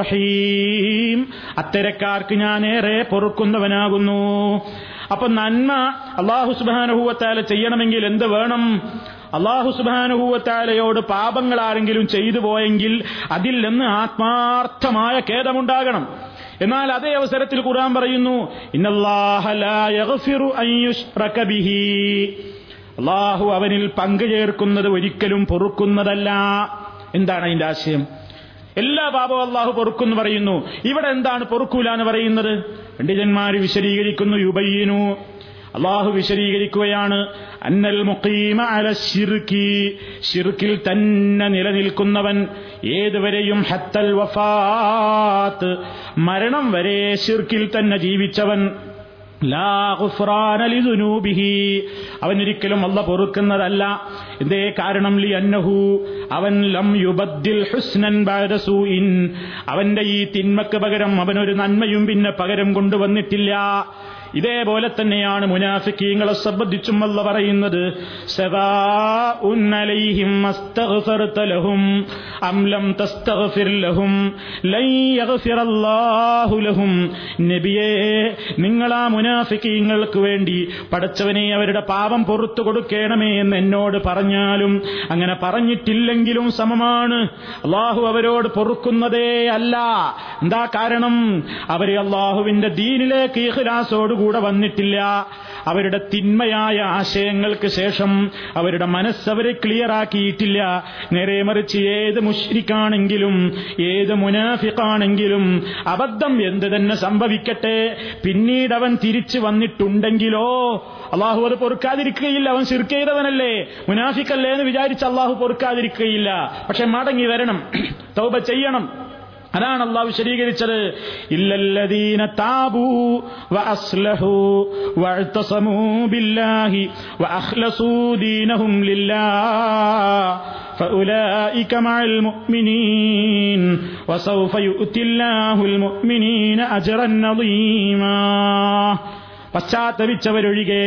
റഹീം. അത്തരക്കാർക്ക് ഞാൻ ഏറെ പൊറുക്കുന്നവനാകുന്നു. അപ്പൊ നന്മ അള്ളാഹു സുബാനുഭൂവത്താല ചെയ്യണമെങ്കിൽ എന്ത് വേണം? അള്ളാഹു സുബാനുഭൂവത്താലയോട് പാപങ്ങൾ ആരെങ്കിലും ചെയ്തു പോയെങ്കിൽ അതിൽ നിന്ന് ആത്മാർത്ഥമായ ഖേദമുണ്ടാകണം. എന്നാൽ അതേ അവസരത്തിൽ ഖുർആൻ പറയുന്നു അള്ളാഹു അവനിൽ പങ്കു ചേർക്കുന്നത് ഒരിക്കലും പൊറുക്കുന്നതല്ല. എന്താണ് അതിന്റെ ആശയം? എല്ലാ പാപവും അള്ളാഹു പൊറുക്കുന്നു പറയുന്നു. ഇവിടെ എന്താണ് പൊറുക്കൂല എന്ന് പറയുന്നത്? പണ്ഡിതന്മാർ വിശദീകരിക്കുന്നു യുബയ്യനു അള്ളാഹു വിശദീകരിക്കുകയാണ് അന്നൽ മുഖീമ അല ഷിർക്കി ഷിർക്കിൽ തന്നെ നിലനിൽക്കുന്നവൻ ഏതുവരെയും ഹത്തൽ വഫാത്ത് മരണം വരെ ഷിർക്കിൽ തന്നെ ജീവിച്ചവൻ അവനൊരിക്കലും അല്ല പൊറുക്കുന്നതല്ല. എന്തേ കാരണം? ലി അന്നഹു അവൻ ലം യുബദ്ദിൽ ഹുസ്നൻ അവന്റെ ഈ തിന്മക്ക് പകരം അവനൊരു നന്മയും പിന്നെ പകരം കൊണ്ടുവന്നിട്ടില്ല. ഇതേപോലെ തന്നെയാണ് മുനാഫിക്കീങ്ങളെ സംബന്ധിച്ചും അല്ല പറയുന്നത്. നബിയേ നിങ്ങൾ ആ മുനാഫിക്കീങ്ങൾക്ക് വേണ്ടി പടച്ചവനെ അവരുടെ പാപം പുറത്തു കൊടുക്കണമേ എന്ന് എന്നോട് പറഞ്ഞാലും അങ്ങനെ പറഞ്ഞിട്ടില്ലെങ്കിലും സമമാണ്. അള്ളാഹു അവരോട് പൊറുക്കുന്നതേ അല്ല. എന്താ കാരണം? അവർ അള്ളാഹുവിന്റെ ദീനിലേക്ക് ഇഖ്ലാസോടുകൂടെ വന്നിട്ടില്ല. അവരുടെ തിന്മയായ ആശയങ്ങൾക്ക് ശേഷം അവരുടെ മനസ്സവരെ ക്ലിയറാക്കിയിട്ടില്ല നേരെ മറിച്ച് ഏത് മുഷ്രിക്കാണെങ്കിലും ഏത് മുനാഫിക്കാണെങ്കിലും അബദ്ധം എന്ത് തന്നെ സംഭവിക്കട്ടെ. പിന്നീട് അവൻ തിരിച്ചു വന്നിട്ടുണ്ടെങ്കിലോ അള്ളാഹു അത് പൊറുക്കാതിരിക്കുകയില്ല. അവൻ ചെയ്തവനല്ലേ. മുനാഫിക്കല്ലേ എന്ന് വിചാരിച്ച് അള്ളാഹു പൊറുക്കാതിരിക്കുകയില്ല. പക്ഷെ മടങ്ങി വരണം. തൗബ ചെയ്യണം. അതാണ് അള്ളാഹു വിശദീകരിച്ചത് ഇല്ലല്ലദീന താബൂ വഅസ്ലഹു വഅതസമൂ ബില്ലാഹി വഅഖ്ലസൂ ദീനഹും ലില്ലാഹ് فأولئك مع المؤمنين وسوف يؤتي الله المؤمنين أجرا عظيما പശ്ചാത്തപിച്ചവരൊഴികെ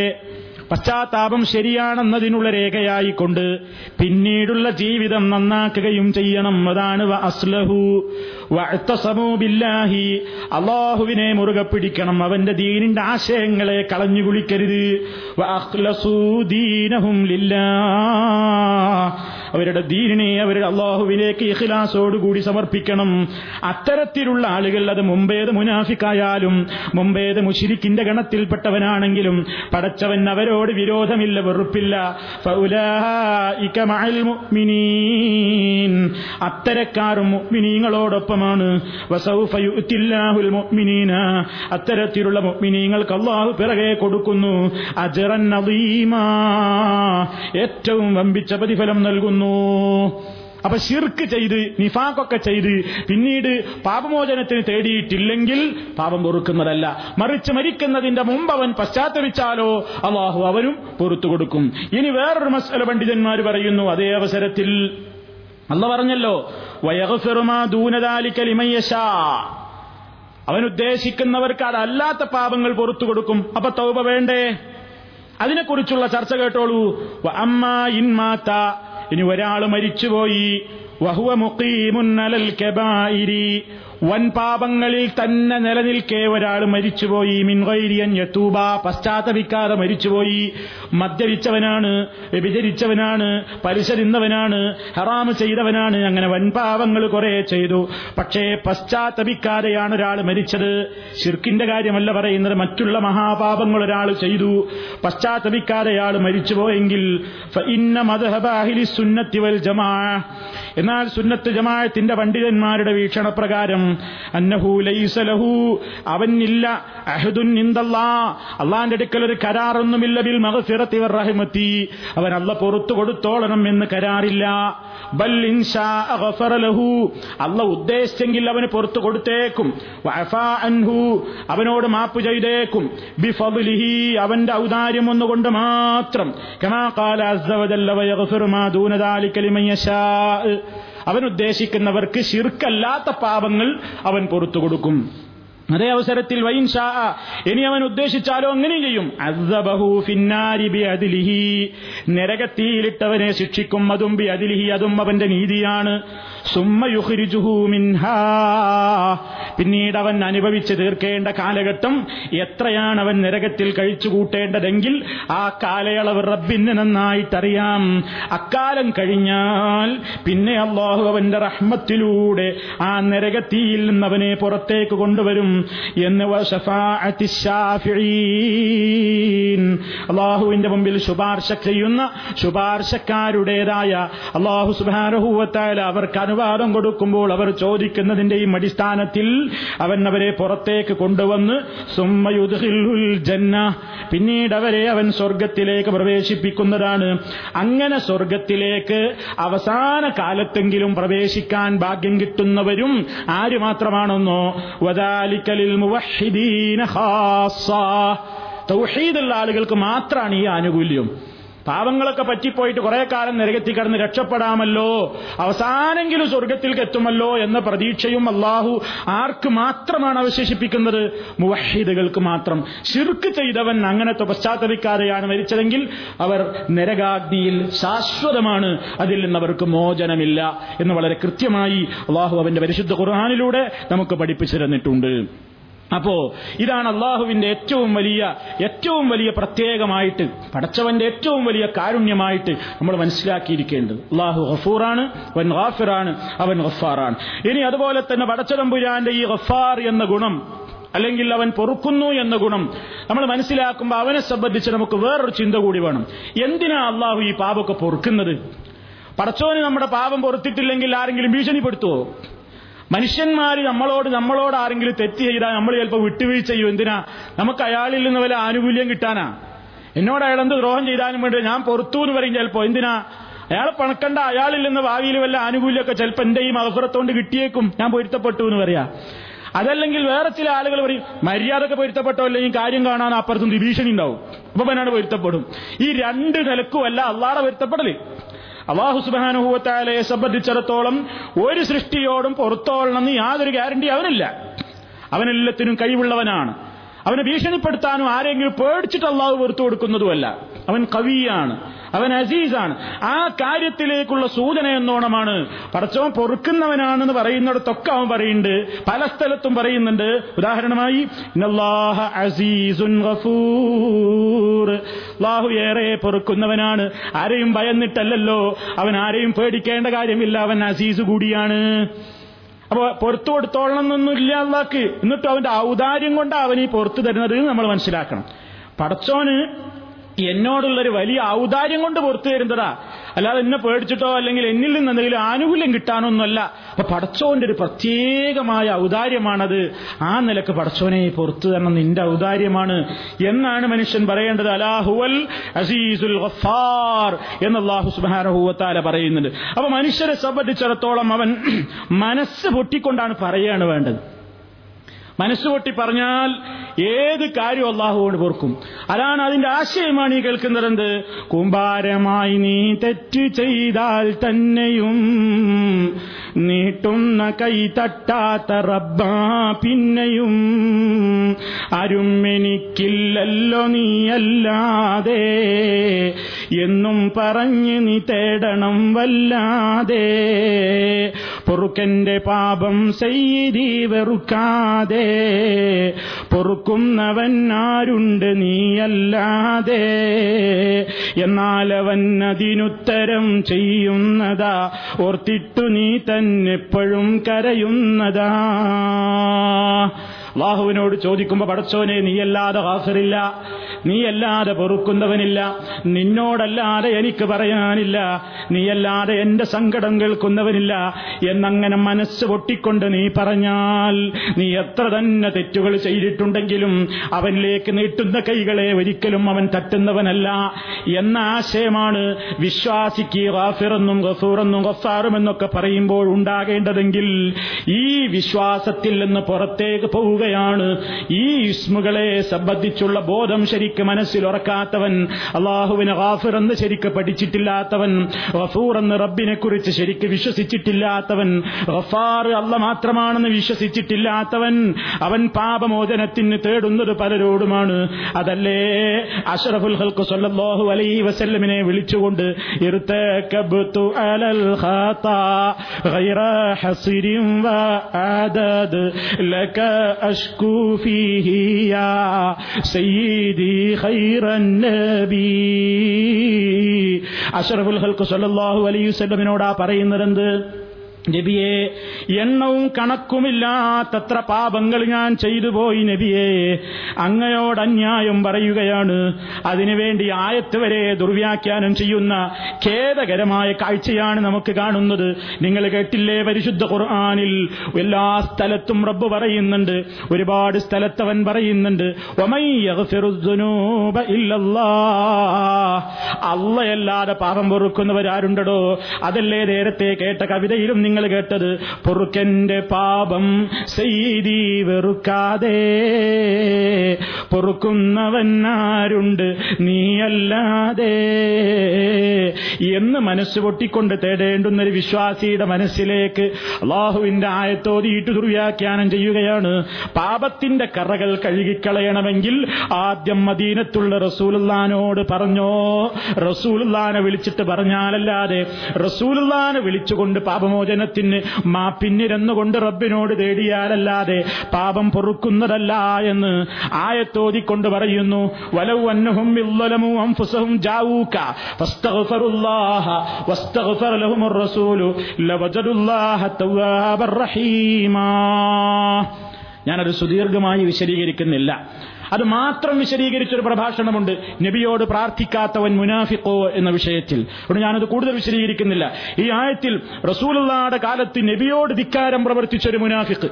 പശ്ചാത്താപം ശരിയാണെന്നതിനുള്ള രേഖയായിക്കൊണ്ട് പിന്നീടുള്ള ജീവിതം നന്നാക്കുകയും ചെയ്യണം. അതാണ് അസ്ലഹു. ബില്ലാഹി. അള്ളാഹുവിനെ മുറുകെ പിടിക്കണം. അവന്റെ ദീനിന്റെ ആശയങ്ങളെ കളഞ്ഞു കുളിക്കരുത്. അവരുടെ ദീനിനെ അവരുടെ അള്ളാഹുവിലേക്ക് ഇഖ്ലാസോടുകൂടി സമർപ്പിക്കണം. അത്തരത്തിലുള്ള ആളുകൾ അത് മുമ്പേത് മുനാഫിക്കായാലും മുമ്പേത് മുഷിരിക്കിന്റെ ഗണത്തിൽപ്പെട്ടവനാണെങ്കിലും പടച്ചവൻ അവരോട് വിരോധമില്ല വെറുപ്പില്ല. അത്തരക്കാരും മുഗ്മിനീങ്ങളോടൊപ്പമാണ് അത്തരത്തിലുള്ള മുഅ്മിനീങ്ങൾക്ക് അള്ളാഹു പിറകെ കൊടുക്കുന്നു. അജ്റൻ ഏറ്റവും വമ്പിച്ച പ്രതിഫലം നൽകുന്നു. അപ്പൊ ഷിർക്ക് ചെയ്ത് നിഫാഖൊക്കെ ചെയ്ത് പിന്നീട് പാപമോചനത്തിന് തേടിയിട്ടില്ലെങ്കിൽ പാപം പൊറുക്കുന്നതല്ല. മറിച്ച് മരിക്കുന്നതിന്റെ മുമ്പ് അവൻ പശ്ചാത്തപിച്ചാലോ അള്ളാഹു അവനും പൊറത്തു കൊടുക്കും. ഇനി വേറൊരു മസല പണ്ഡിതന്മാർ പറയുന്നു അതേ അവസരത്തിൽ. അല്ല പറഞ്ഞല്ലോ അവൻ ഉദ്ദേശിക്കുന്നവർക്ക് അതല്ലാത്ത പാപങ്ങൾ പൊറത്തു കൊടുക്കും. അപ്പൊ തൗബ വേണ്ടേ? അതിനെക്കുറിച്ചുള്ള ചർച്ച കേട്ടോളൂ. അമ്മ ഇൻമാത്ത ഇനി ഒരാൾ മരിച്ചുപോയി. വഹുവ മുക്കീമുന്നലൽ കബായിരി. വൻ പാപങ്ങളിൽ തന്നെ നിലനിൽക്കേ ഒരാൾ മരിച്ചുപോയി. മിൻവൈരിയൻ യത്തൂബ പശ്ചാത്തപിക്കാതെ മരിച്ചുപോയി. മദ്യപിച്ചവനാണ് വ്യഭിചരിച്ചവനാണ് പരിശരിന്നവനാണ് ഹറാമ് ചെയ്തവനാണ്. അങ്ങനെ വൻപാപങ്ങൾ കുറെ ചെയ്തു. പക്ഷേ പശ്ചാത്തപിക്കാതെയാണ് ഒരാൾ മരിച്ചത്. ശിർക്കിന്റെ കാര്യമല്ല പറയുന്നത്. മറ്റുള്ള മഹാപാപങ്ങൾ ഒരാൾ ചെയ്തു. പശ്ചാത്തപിക്കാതെയാൾ മരിച്ചുപോയെങ്കിൽ എന്നാൽ സുന്നത്ത് ജമാഅത്തിന്റെ പണ്ഡിതന്മാരുടെ വീക്ഷണപ്രകാരം അവനില്ല അഹദുൻ അള്ളാന്റെ അടുക്കൽ ഒരു കരാറൊന്നുമില്ല ബിൽ മകസിറത്തി വറഹിമത്തി റഹ്മത്തി. അവൻ അല്ല പുറത്തു കൊടുത്തോളണം എന്ന് കരാറില്ല. ബൽ അല്ല ഉദ്ദേശിച്ചെങ്കിൽ അവന് പുറത്തു കൊടുത്തേക്കും. അവനോട് മാപ്പ് ചെയ്തേക്കും. അവന്റെ ഔദാര്യം ഒന്നുകൊണ്ട് മാത്രം. കമാ യശാ. അവൻ ഉദ്ദേശിക്കുന്നവർക്ക് ശിർക്കല്ലാത്ത പാപങ്ങൾ അവൻ പുറത്തു കൊടുക്കും. അതേ അവസരത്തിൽ വൈൻഷാ ഇനി അവൻ ഉദ്ദേശിച്ചാലോ അങ്ങനെ ചെയ്യും. നരകത്തിയിലിട്ടവനെ ശിക്ഷിക്കും അതും ബി അതിലിഹി അതും അവന്റെ നീതിയാണ്. പിന്നീട് അവൻ അനുഭവിച്ച് തീർക്കേണ്ട കാലഘട്ടം എത്രയാണ് അവൻ നരകത്തിൽ കഴിച്ചു കൂട്ടേണ്ടതെങ്കിൽ ആ കാലയളവ് റബ്ബിന് നന്നായിട്ടറിയാം. അക്കാലം കഴിഞ്ഞാൽ പിന്നെ അള്ളാഹു അവന്റെ റഹ്മത്തിലൂടെ ആ നരകത്തിയിൽ നിന്ന് അവനെ പുറത്തേക്ക് കൊണ്ടുവരും. എന്ന് അള്ളാഹുവിന്റെ മുമ്പിൽ ശുപാർശ ചെയ്യുന്ന ശുപാർശക്കാരുടേതായ അള്ളാഹു സുബാനഹൂവത്തായ അവർക്ക് അനുവാദം കൊടുക്കുമ്പോൾ അവർ ചോദിക്കുന്നതിന്റെയും അടിസ്ഥാനത്തിൽ അവൻ അവരെ പുറത്തേക്ക് കൊണ്ടുവന്ന് ജന്ന പിന്നീട് അവരെ അവൻ സ്വർഗത്തിലേക്ക് പ്രവേശിപ്പിക്കുന്നതാണ്. അങ്ങനെ സ്വർഗത്തിലേക്ക് അവസാന കാലത്തെങ്കിലും പ്രവേശിക്കാൻ ഭാഗ്യം കിട്ടുന്നവരും ആര് മാത്രമാണെന്നോ? വദാലിക്കലിൽ മുവഹിദീന ഖാസ്സ തൗഹീദുള്ള ആളുകൾക്ക് മാത്രമാണ് ഈ ആനുകൂല്യം. പാവങ്ങളൊക്കെ പറ്റിപ്പോയിട്ട് കുറെ കാലം നരകത്തിൽ കിടന്ന് രക്ഷപ്പെടാമല്ലോ അവസാനെങ്കിലും സ്വർഗത്തിലേക്ക് എത്തുമല്ലോ എന്ന പ്രതീക്ഷയും അള്ളാഹു ആർക്ക് മാത്രമാണ് അവശേഷിപ്പിക്കുന്നത്? മുവഹിദുകൾക്ക് മാത്രം. ശിർക്ക് ചെയ്തവൻ അങ്ങനത്തെ പശ്ചാത്തലിക്കാതെയാണ് മരിച്ചതെങ്കിൽ അവർ നരകാഗ്നിയിൽ ശാശ്വതമാണ് അതിൽ നിന്ന് അവർക്ക് മോചനമില്ല എന്ന് വളരെ കൃത്യമായി അള്ളാഹു അവന്റെ പരിശുദ്ധ ഖുർആാനിലൂടെ നമുക്ക് പഠിപ്പിച്ചു തന്നിട്ടുണ്ട്. അപ്പോ ഇതാണ് അള്ളാഹുവിന്റെ ഏറ്റവും വലിയ ഏറ്റവും വലിയ പ്രത്യേകമായിട്ട് പടച്ചവന്റെ ഏറ്റവും വലിയ കാരുണ്യമായിട്ട് നമ്മൾ മനസ്സിലാക്കിയിരിക്കേണ്ടത്. അള്ളാഹു ഗഫൂറാണ് അവൻ ഗാഫിറാണ് അവൻ ഗഫാറാണ്. ഇനി അതുപോലെ തന്നെ പടച്ചതമ്പുരാന്റെ ഈ ഗഫാർ എന്ന ഗുണം അല്ലെങ്കിൽ അവൻ പൊറുക്കുന്നു എന്ന ഗുണം നമ്മൾ മനസ്സിലാക്കുമ്പോൾ അവനെ സംബന്ധിച്ച് നമുക്ക് വേറൊരു ചിന്ത കൂടി വേണം. എന്തിനാ അള്ളാഹു ഈ പാപമൊക്കെ പൊറുക്കുന്നത്? പടച്ചോന് നമ്മുടെ പാപം പൊറുത്തിട്ടില്ലെങ്കിൽ ആരെങ്കിലും ഭീഷണിപ്പെടുത്തുവോ? മനുഷ്യന്മാർ നമ്മളോട് നമ്മളോട് ആരെങ്കിലും തെറ്റ് ചെയ്താൽ നമ്മൾ ചിലപ്പോൾ വിട്ടുവീഴ്ച ചെയ്യും. എന്തിനാ? നമുക്ക് അയാളിൽ നിന്ന് വല്ല ആനുകൂല്യം കിട്ടാനാ? എന്നോട് അയാൾ എന്ത് ദ്രോഹം ചെയ്താലും വേണ്ടി ഞാൻ പുറത്തു എന്ന് പറയും ചിലപ്പോ. എന്തിനാ? അയാൾ പണക്കണ്ട അയാളിൽ നിന്ന് ഭാവിയിൽ വല്ല ആനുകൂല്യമൊക്കെ ചിലപ്പോൾ എന്റെ ഈ മഹഫുറത്തോണ്ട് കിട്ടിയേക്കും. ഞാൻ പൊരുത്തപ്പെട്ടു എന്ന് പറയാ. അതല്ലെങ്കിൽ വേറെ ചില ആളുകൾ പറയും മര്യാദയ്ക്ക് പൊരുത്തപ്പെട്ടോ അല്ലെങ്കിൽ കാര്യം കാണാൻ അപ്പുറത്തും ഭീഷണി ഉണ്ടാവും. അപ്പൊ പനാണ് പൊരുത്തപ്പെടും. ഈ രണ്ട് നിലക്കുമല്ല അള്ളാടെ പൊരുത്തപ്പെടൽ. അള്ളാഹു സുബാനുഭവത്താലയെ സംബന്ധിച്ചിടത്തോളം ഒരു സൃഷ്ടിയോടും പുറത്തോളണമെന്ന് യാതൊരു ഗ്യാരണ്ടി അവനില്ല. അവനെല്ലാത്തിനും കഴിവുള്ളവനാണ്. അവനെ ഭീഷണിപ്പെടുത്താനും ആരെങ്കിലും പേടിച്ചിട്ട് അള്ളാഹു വെറുത്തു കൊടുക്കുന്നതുമല്ല. അവൻ കവിയാണ്. അവൻ അസീസാണ്. ആ കാര്യത്തിലേക്കുള്ള സൂചന എന്നോണമാണ്. പടച്ചവൻ പൊറുക്കുന്നവനാണെന്ന് പറയുന്നിടത്തൊക്കെ അവൻ പറയുന്നുണ്ട്. പല സ്ഥലത്തും പറയുന്നുണ്ട്. ഉദാഹരണമായി അസീസുൻ ഏറെ പൊറുക്കുന്നവനാണ്. ആരെയും ഭയന്നിട്ടല്ലല്ലോ. അവൻ ആരെയും പേടിക്കേണ്ട കാര്യമില്ല. അവൻ അസീസ് കൂടിയാണ്. അപ്പൊ പുറത്തു കൊടുത്തോളണമെന്നൊന്നുമില്ല അള്ളാക്ക് എന്നിട്ടും അവന്റെ ഔദാര്യം കൊണ്ട് അവൻ ഈ പുറത്തു തരുന്നത് നമ്മൾ മനസ്സിലാക്കണം. പടച്ചോന് എന്നോടുള്ളൊരു വലിയ ഔദാര്യം കൊണ്ട് പുറത്തു വരുന്നതാ. അല്ലാതെ എന്നെ പേടിച്ചിട്ടോ അല്ലെങ്കിൽ എന്നിൽ നിന്ന് എന്തെങ്കിലും ആനുകൂല്യം കിട്ടാനൊന്നുമല്ല. അപ്പൊ പടച്ചോന്റെ ഒരു പ്രത്യേകമായ ഔദാര്യമാണത്. ആ നിലയ്ക്ക് പടച്ചോനെ പുറത്തു തരണം നിന്റെ ഔദാര്യമാണ് എന്നാണ് മനുഷ്യൻ പറയേണ്ടത്. അലാഹുവൽ അസീസുൽ ഗഫാർ എന്ന് അള്ളാഹു സുബാനഹുവത്താല പറയുന്നുണ്ട്. അപ്പൊ മനുഷ്യരെ സംബന്ധിച്ചിടത്തോളം അവൻ മനസ്സ് പൊട്ടിക്കൊണ്ടാണ് പറയാണ് വേണ്ടത്. മനസ്സുപൊട്ടി പറഞ്ഞാൽ ഏത് കാര്യം അള്ളാഹുവോട് പൊറുക്കും. അതാണ് അതിന്റെ ആശയമാണ് ഈ കേൾക്കുന്നത് കുമ്പാരമായി നീ തെറ്റ് ചെയ്താൽ തന്നെയും നീട്ടുന്ന കൈ തട്ടാത്ത റബ്ബാ പിന്നെയും ആരും എനിക്കില്ലല്ലോ നീയല്ലാതെ എന്നും പറഞ്ഞ് നീ തേടണം വല്ലാതെ. പൊറുക്കന്റെ പാപം ചെയ്തി വെറുക്കാതെ. പൊറുക്കുന്നവൻ ആരുണ്ട് നീയല്ലാതെ? എന്നാൽ അവൻ അതിനുത്തരം ചെയ്യുന്നതാ. ഓർത്തിട്ടു നീ തന്നെപ്പോഴും കരയുന്നതാ. അള്ളാഹുവിനോട് ചോദിക്കുമ്പോ പടച്ചോനെ നീയല്ലാതെ ഹാഫറില്ല നീയല്ലാതെ പൊറുക്കുന്നവനില്ല. നിന്നോടല്ലാതെ എനിക്ക് പറയാനില്ല. നീയല്ലാതെ എന്റെ സങ്കടം കേൾക്കുന്നവനില്ല. എന്നങ്ങനെ മനസ്സ് പൊട്ടിക്കൊണ്ട് നീ പറഞ്ഞാൽ നീ എത്ര തന്നെ തെറ്റുകൾ ചെയ്തിട്ടുണ്ടെങ്കിലും അവനിലേക്ക് നീട്ടുന്ന കൈകളെ ഒരിക്കലും അവൻ തട്ടുന്നവനല്ല. എന്ന ആശയമാണ് വിശ്വാസിക്ക് റാഫിറെന്നും ഗഫൂറെന്നും ഗഫാറുമെന്നൊക്കെ പറയുമ്പോൾ ഉണ്ടാകേണ്ടതെങ്കിൽ ഈ വിശ്വാസത്തിൽ നിന്ന് പുറത്തേക്ക് പോവുകയാണ് ഈ ഇസ്മുകളെ സംബന്ധിച്ചുള്ള ബോധം ശരിക്ക് മനസ്സിൽ ഉറക്കാത്തവൻ അള്ളാഹുവിനെ ഗാഫിർ എന്ന് ശരിക്ക് പഠിച്ചിട്ടില്ലാത്തവൻ ഗഫൂർ എന്ന് റബ്ബിനെ കുറിച്ച് ശരിക്ക് വിശ്വസിച്ചിട്ടില്ലാത്തവൻ ഗഫാർ അല്ല മാത്രമാണെന്ന് വിശ്വസിച്ചിട്ടില്ലാത്തവൻ അവൻ പാപമോചനത്തിന് തേടുന്നത് പലരോടുമാണ്. അതല്ലേ അഷറഫുൽ ഹൽക്കു സല്ലല്ലാഹു അലൈഹി വസല്ലമിനെ വിളിച്ചുകൊണ്ട് ഇർതകബ്തു അലൽ ഖാതാ غير حصير وعدد لك أشكو فيه يا سيدي خير النبي അഷറഫുൽ ഹൽക്ക് സല്ലല്ലാഹു അലൈഹി വസല്ലമിനോടാ പറയുന്നതെന്ത് നബിയെ എണ്ണവും കണക്കുമില്ലാത്തത്ര പാപങ്ങൾ ഞാൻ ചെയ്തു പോയി നബിയെ. അങ്ങയോട് അന്യായം പറയുകയാണ്. അതിനുവേണ്ടി ആയത്ത് വരെ ദുർവ്യാഖ്യാനം ചെയ്യുന്ന ഖേദകരമായ കാഴ്ചയാണ് നമുക്ക് കാണുന്നത്. നിങ്ങൾ കേട്ടില്ലേ പരിശുദ്ധ ഖുർആാനിൽ? എല്ലാ സ്ഥലത്തും റബ്ബ് പറയുന്നുണ്ട്. ഒരുപാട് സ്ഥലത്തവൻ പറയുന്നുണ്ട്. അല്ലയല്ലാതെ പാപം പൊറുക്കുന്നവരാരുണ്ടോ അതല്ലേ നേരത്തെ കേട്ട കവിതയിലും നിങ്ങൾ നിങ്ങൾ കേട്ടത്? പൊറുക്കന്റെ പാപം സെയ്തി വെറുക്കാതെ. പൊറുക്കുന്നവൻ ആരുണ്ട്? നീയല്ലാതെ. എന്ന് മനസ്സ് പൊട്ടിക്കൊണ്ട് തേടേണ്ടുന്ന ഒരു വിശ്വാസിയുടെ മനസ്സിലേക്ക് അള്ളാഹുവിന്റെ ആയത്തോതിയിട്ട് ദുർവ്യാഖ്യാനം ചെയ്യുകയാണ്. പാപത്തിന്റെ കറകൾ കഴുകിക്കളയണമെങ്കിൽ ആദ്യം മദീനത്തുള്ള റസൂലുല്ലാനോട് പറഞ്ഞോ? റസൂലുല്ലാനെ വിളിച്ചിട്ട് പറഞ്ഞാലല്ലാതെ റസൂലുല്ലാനെ വിളിച്ചുകൊണ്ട് പാപമോചനത്തിന് മാപ്പിന്നിരന്നുകൊണ്ട് റബ്ബിനോട് തേടിയാലല്ലാതെ പാപം പൊറുക്കുന്നതല്ല എന്ന് ആയത്തോതിക്കൊണ്ട് പറയുന്നു. അന്നഹും റഹീമാ. ഞാനത് സുദീർഘമായി വിശദീകരിക്കുന്നില്ല. അത് മാത്രം വിശദീകരിച്ചൊരു പ്രഭാഷണമുണ്ട്. നബിയോട് പ്രാർത്ഥിക്കാത്തവൻ മുനാഫിക്കോ എന്ന വിഷയത്തിൽ. അതുകൊണ്ട് ഞാനത് കൂടുതൽ വിശദീകരിക്കുന്നില്ല. ഈ ആയത്തിൽ റസൂലുള്ളാടെ കാലത്ത് നബിയോട് ധിക്കാരം പ്രവർത്തിച്ചൊരു മുനാഫിക്ക്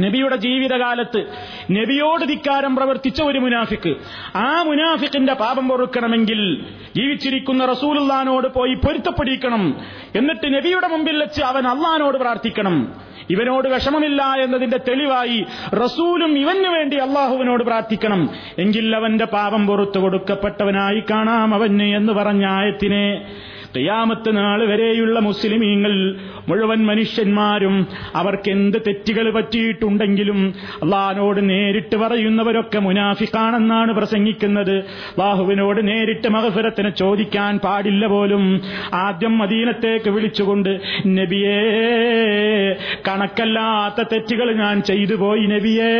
നബിയുടെ ജീവിതകാലത്ത് നബിയോട് ധിക്കാരം പ്രവർത്തിച്ച ഒരു മുനാഫിക്ക് ആ മുനാഫിക്കിന്റെ പാപം പൊറുക്കണമെങ്കിൽ ജീവിച്ചിരിക്കുന്ന റസൂലുള്ളാനോട് പോയി പൊരുത്തപ്പെടിക്കണം. എന്നിട്ട് നബിയുടെ മുമ്പിൽ വെച്ച് അവൻ അള്ളഹാനോട് പ്രാർത്ഥിക്കണം. ഇവനോട് വിഷമമില്ല എന്നതിന്റെ തെളിവായി റസൂലും ഇവന് വേണ്ടി അള്ളാഹുവിനോട് പ്രാർത്ഥിക്കണം. എങ്കിൽ അവന്റെ പാപം പുറത്തു കൊടുക്കപ്പെട്ടവനായി കാണാം അവന് എന്ന് പറഞ്ഞ ആയത്തിനെ. ഖിയാമത്ത് നാൾ വരെയുള്ള മുസ്ലിമീങ്ങൾ മുഴുവൻ മനുഷ്യന്മാരും അവർക്ക് എന്ത് തെറ്റുകൾ പറ്റിയിട്ടുണ്ടെങ്കിലും അള്ളാഹിനോട് നേരിട്ട് പറയുന്നവരൊക്കെ മുനാഫിക്കാണെന്നാണ് പ്രസംഗിക്കുന്നത്. ബാഹുവിനോട് നേരിട്ട് മഹഫിറത്തിന് ചോദിക്കാൻ പാടില്ല പോലും. ആദ്യം മദീനത്തേക്ക് വിളിച്ചുകൊണ്ട് നബിയേ കണക്കല്ലാത്ത തെറ്റുകൾ ഞാൻ ചെയ്തു പോയി നബിയേ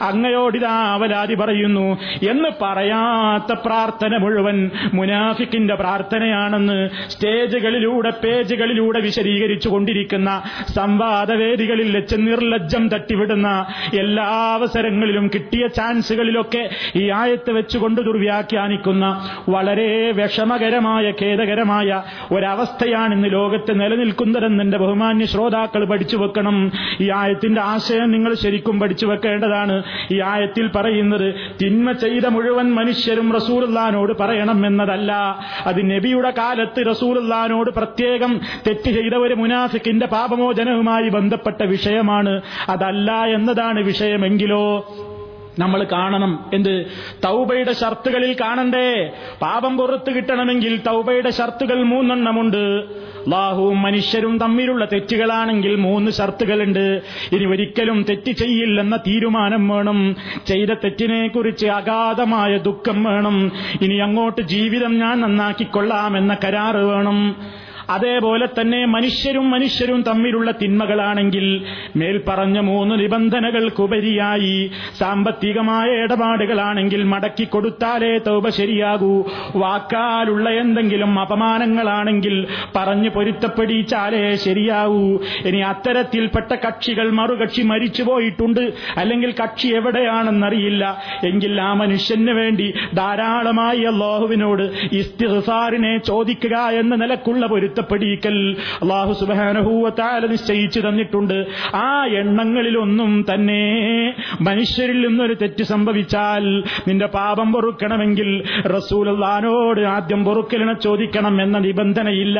അങ്ങയോടിതാ അവലാതി പറയുന്നു. എന്ന് പറയാത്ത പ്രാർത്ഥന മുഴുവൻ മുനാഫിക്കിന്റെ പ്രാർത്ഥനയാണെന്ന് സ്റ്റേജുകളിലൂടെ പേജുകളിലൂടെ വിശദീകരിച്ചു കൊണ്ടിരിക്കുന്ന സംവാദവേദികളിൽ വെച്ച് നിർലജ്ജം തട്ടിവിടുന്ന എല്ലാ അവസരങ്ങളിലും കിട്ടിയ ചാൻസുകളിലൊക്കെ ഈ ആയത്ത് വെച്ചുകൊണ്ട് ദുർവ്യാഖ്യാനിക്കുന്ന വളരെ വിഷമകരമായ ഖേദകരമായ ഒരവസ്ഥയാണ് ഇന്ന് ലോകത്ത് നിലനിൽക്കുന്നതെന്ന് എന്റെ ബഹുമാന്യ ശ്രോതാക്കൾ പഠിച്ചു വെക്കണം. ഈ ആയത്തിന്റെ ആശയം നിങ്ങൾ ശരിക്കും പഠിച്ചു വെക്കേണ്ടതാണ്. ഈ ആയത്തിൽ പറയുന്നത് തിന്മ ചെയ്ത മുഴുവൻ മനുഷ്യരും റസൂലുള്ളാനോട് പറയണം എന്നതല്ല. അത് നബിയുടെ കാലത്ത് റസൂലുള്ളാനോട് പ്രത്യേകം തെറ്റ് ചെയ്ത ഒരു മുനാഫിക്കിന്റെ പാപമോചനവുമായി ബന്ധപ്പെട്ട വിഷയമാണ്. അതല്ല എന്നതാണ് വിഷയമെങ്കിലോ നമ്മൾ കാണണം എന്ത്? തൗബയുടെ ഷർത്തുകളിൽ കാണണ്ടേ? പാപം പുറത്തു കിട്ടണമെങ്കിൽ തൗബയുടെ ഷർത്തുകൾ മൂന്നെണ്ണമുണ്ട്. അള്ളാഹുവും മനുഷ്യരും തമ്മിലുള്ള തെറ്റുകളാണെങ്കിൽ മൂന്ന് ഷർത്തുകളുണ്ട്. ഇനി ഒരിക്കലും തെറ്റ് ചെയ്യില്ലെന്ന തീരുമാനം വേണം. ചെയ്ത തെറ്റിനെ കുറിച്ച് അഗാധമായ ദുഃഖം വേണം. ഇനി അങ്ങോട്ട് ജീവിതം ഞാൻ നന്നാക്കിക്കൊള്ളാമെന്ന കരാറ് വേണം. അതേപോലെ തന്നെ മനുഷ്യരും മനുഷ്യരും തമ്മിലുള്ള തിന്മകളാണെങ്കിൽ മേൽപ്പറഞ്ഞ മൂന്ന് നിബന്ധനകൾക്കുപരിയായി സാമ്പത്തികമായ ഇടപാടുകളാണെങ്കിൽ മടക്കി കൊടുത്താലേ തൗബ ശരിയാകൂ. വാക്കാലുള്ള എന്തെങ്കിലും അപമാനങ്ങളാണെങ്കിൽ പറഞ്ഞു പൊരുത്തപ്പെടിച്ചാലേ ശരിയാവൂ. ഇനി അത്തരത്തിൽപ്പെട്ട കക്ഷികൾ മറുകക്ഷി മരിച്ചുപോയിട്ടുണ്ട് അല്ലെങ്കിൽ കക്ഷി എവിടെയാണെന്നറിയില്ല. എങ്കിൽ ആ മനുഷ്യന് വേണ്ടി ധാരാളമായി അള്ളാഹുവിനോട് ഇസ്തിഹസാറിനെ ചോദിക്കുക എന്ന നിലക്കുള്ള പൊരുത്തപ്പെടിക്കൽ അള്ളാഹു സുബാനഹൂവത്താല നിശ്ചയിച്ചു തന്നിട്ടുണ്ട്. ആ എണ്ണങ്ങളിലൊന്നും തന്നെ മനുഷ്യരിൽ നിന്നൊരു തെറ്റ് സംഭവിച്ചാൽ നിന്റെ പാപം പൊറുക്കണമെങ്കിൽ റസൂലോട് ആദ്യം പൊറുക്കലിനെ ചോദിക്കണം എന്ന നിബന്ധനയില്ല.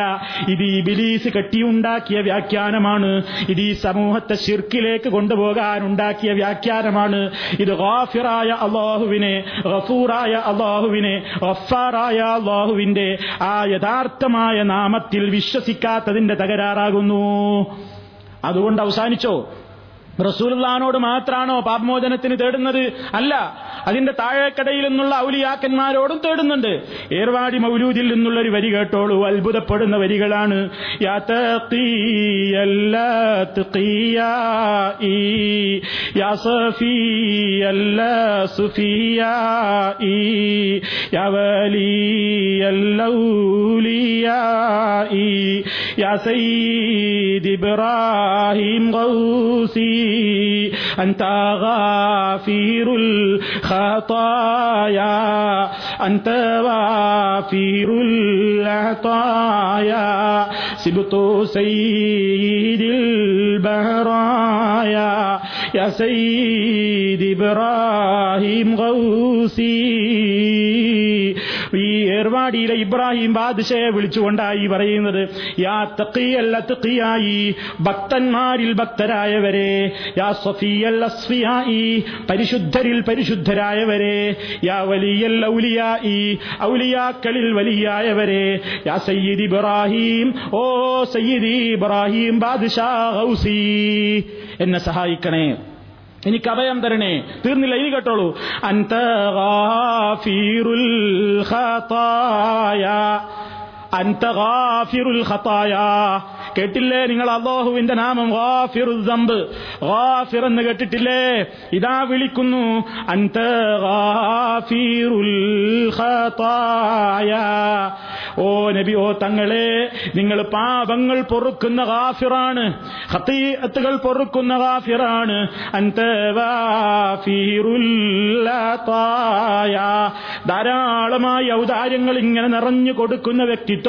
ഇത് ഈ ബിലീസ് കെട്ടിയുണ്ടാക്കിയ വ്യാഖ്യാനമാണ്. ഇത് ഈ സമൂഹത്തെ ശിർക്കിലേക്ക് കൊണ്ടുപോകാൻ ഉണ്ടാക്കിയ വ്യാഖ്യാനമാണ്. ഇത് ഗാഫിറായ അള്ളാഹുവിനെ ഗഫൂറായ അള്ളാഹുവിനെ ഗഫാറായ അള്ളാഹുവിന്റെ ആ യഥാർത്ഥമായ നാമത്തിൽ വിശ്വസിക്കാത്തതിന്റെ തകരാറാകുന്നു. അതുകൊണ്ട് അവസാനിച്ചോ? റസൂലുള്ളാനോട് മാത്രാണോ പാപമോചനത്തിന് തേടുന്നത്? അല്ല. അതിന്റെ താഴേക്കടയിൽ നിന്നുള്ള ഔലിയാക്കന്മാരോടും തേടുന്നുണ്ട്. ഏർവാടി മൗലൂദിൽ നിന്നുള്ള ഒരു വരി കേട്ടോളൂ. അത്ഭുതപ്പെടുന്ന വരികളാണ്. ഇബ്രാഹിം ഗൗസി. أنت غافر الخطايا. أنت غافر العطايا. سبط سيد البرايا يا سيد إبراهيم غوثي. ഈ ഏർവാടിയിലെ ഇബ്രാഹിം ബാദ്ഷയെ വിളിച്ചുകൊണ്ടായി പറയുന്നത് യാ തക്കിയല്ല തക്കിയായി ഭക്തന്മാരിൽ ഭക്തരായവരെ യാ സഫിയല്ല സ്ഫിയായി പരിശുദ്ധരിൽ പരിശുദ്ധരായവരെ യാ വലിയല്ല ഔലിയായി ഔലിയാക്കളിൽ വലിയായവരെ യാ സയ്യിദ് ഇബ്രാഹിം ഓ സയ്യിദ് ഇബ്രാഹിം ബാദ്ഷാ ഹൗസി എന്നെ സഹായിക്കണേ. എനിക്ക് അഭയം തരണേ. തീർന്നില്ല ഇനി കേട്ടോളൂ. കേട്ടില്ലേ നിങ്ങൾ അള്ളാഹുവിന്റെ നാമം? ഗാഫിറുൽ ഗാഫിർ എന്ന് കേട്ടിട്ടില്ലേ? ഇതാ വിളിക്കുന്നു. അന്ത ഗാഫിറുൽ ഖതായ ഓ നബി ഓ തങ്ങളെ നിങ്ങൾ പാപങ്ങൾ പൊറുക്കുന്ന ഗാഫിറാണ്. ഖതീഅത്തുകൾ പൊറുക്കുന്ന ഗാഫിറാണ്. ഖതായ ധാരാളമായി ഔദാര്യങ്ങൾ ഇങ്ങനെ നിറഞ്ഞു കൊടുക്കുന്ന വ്യക്തിത്വമാണ്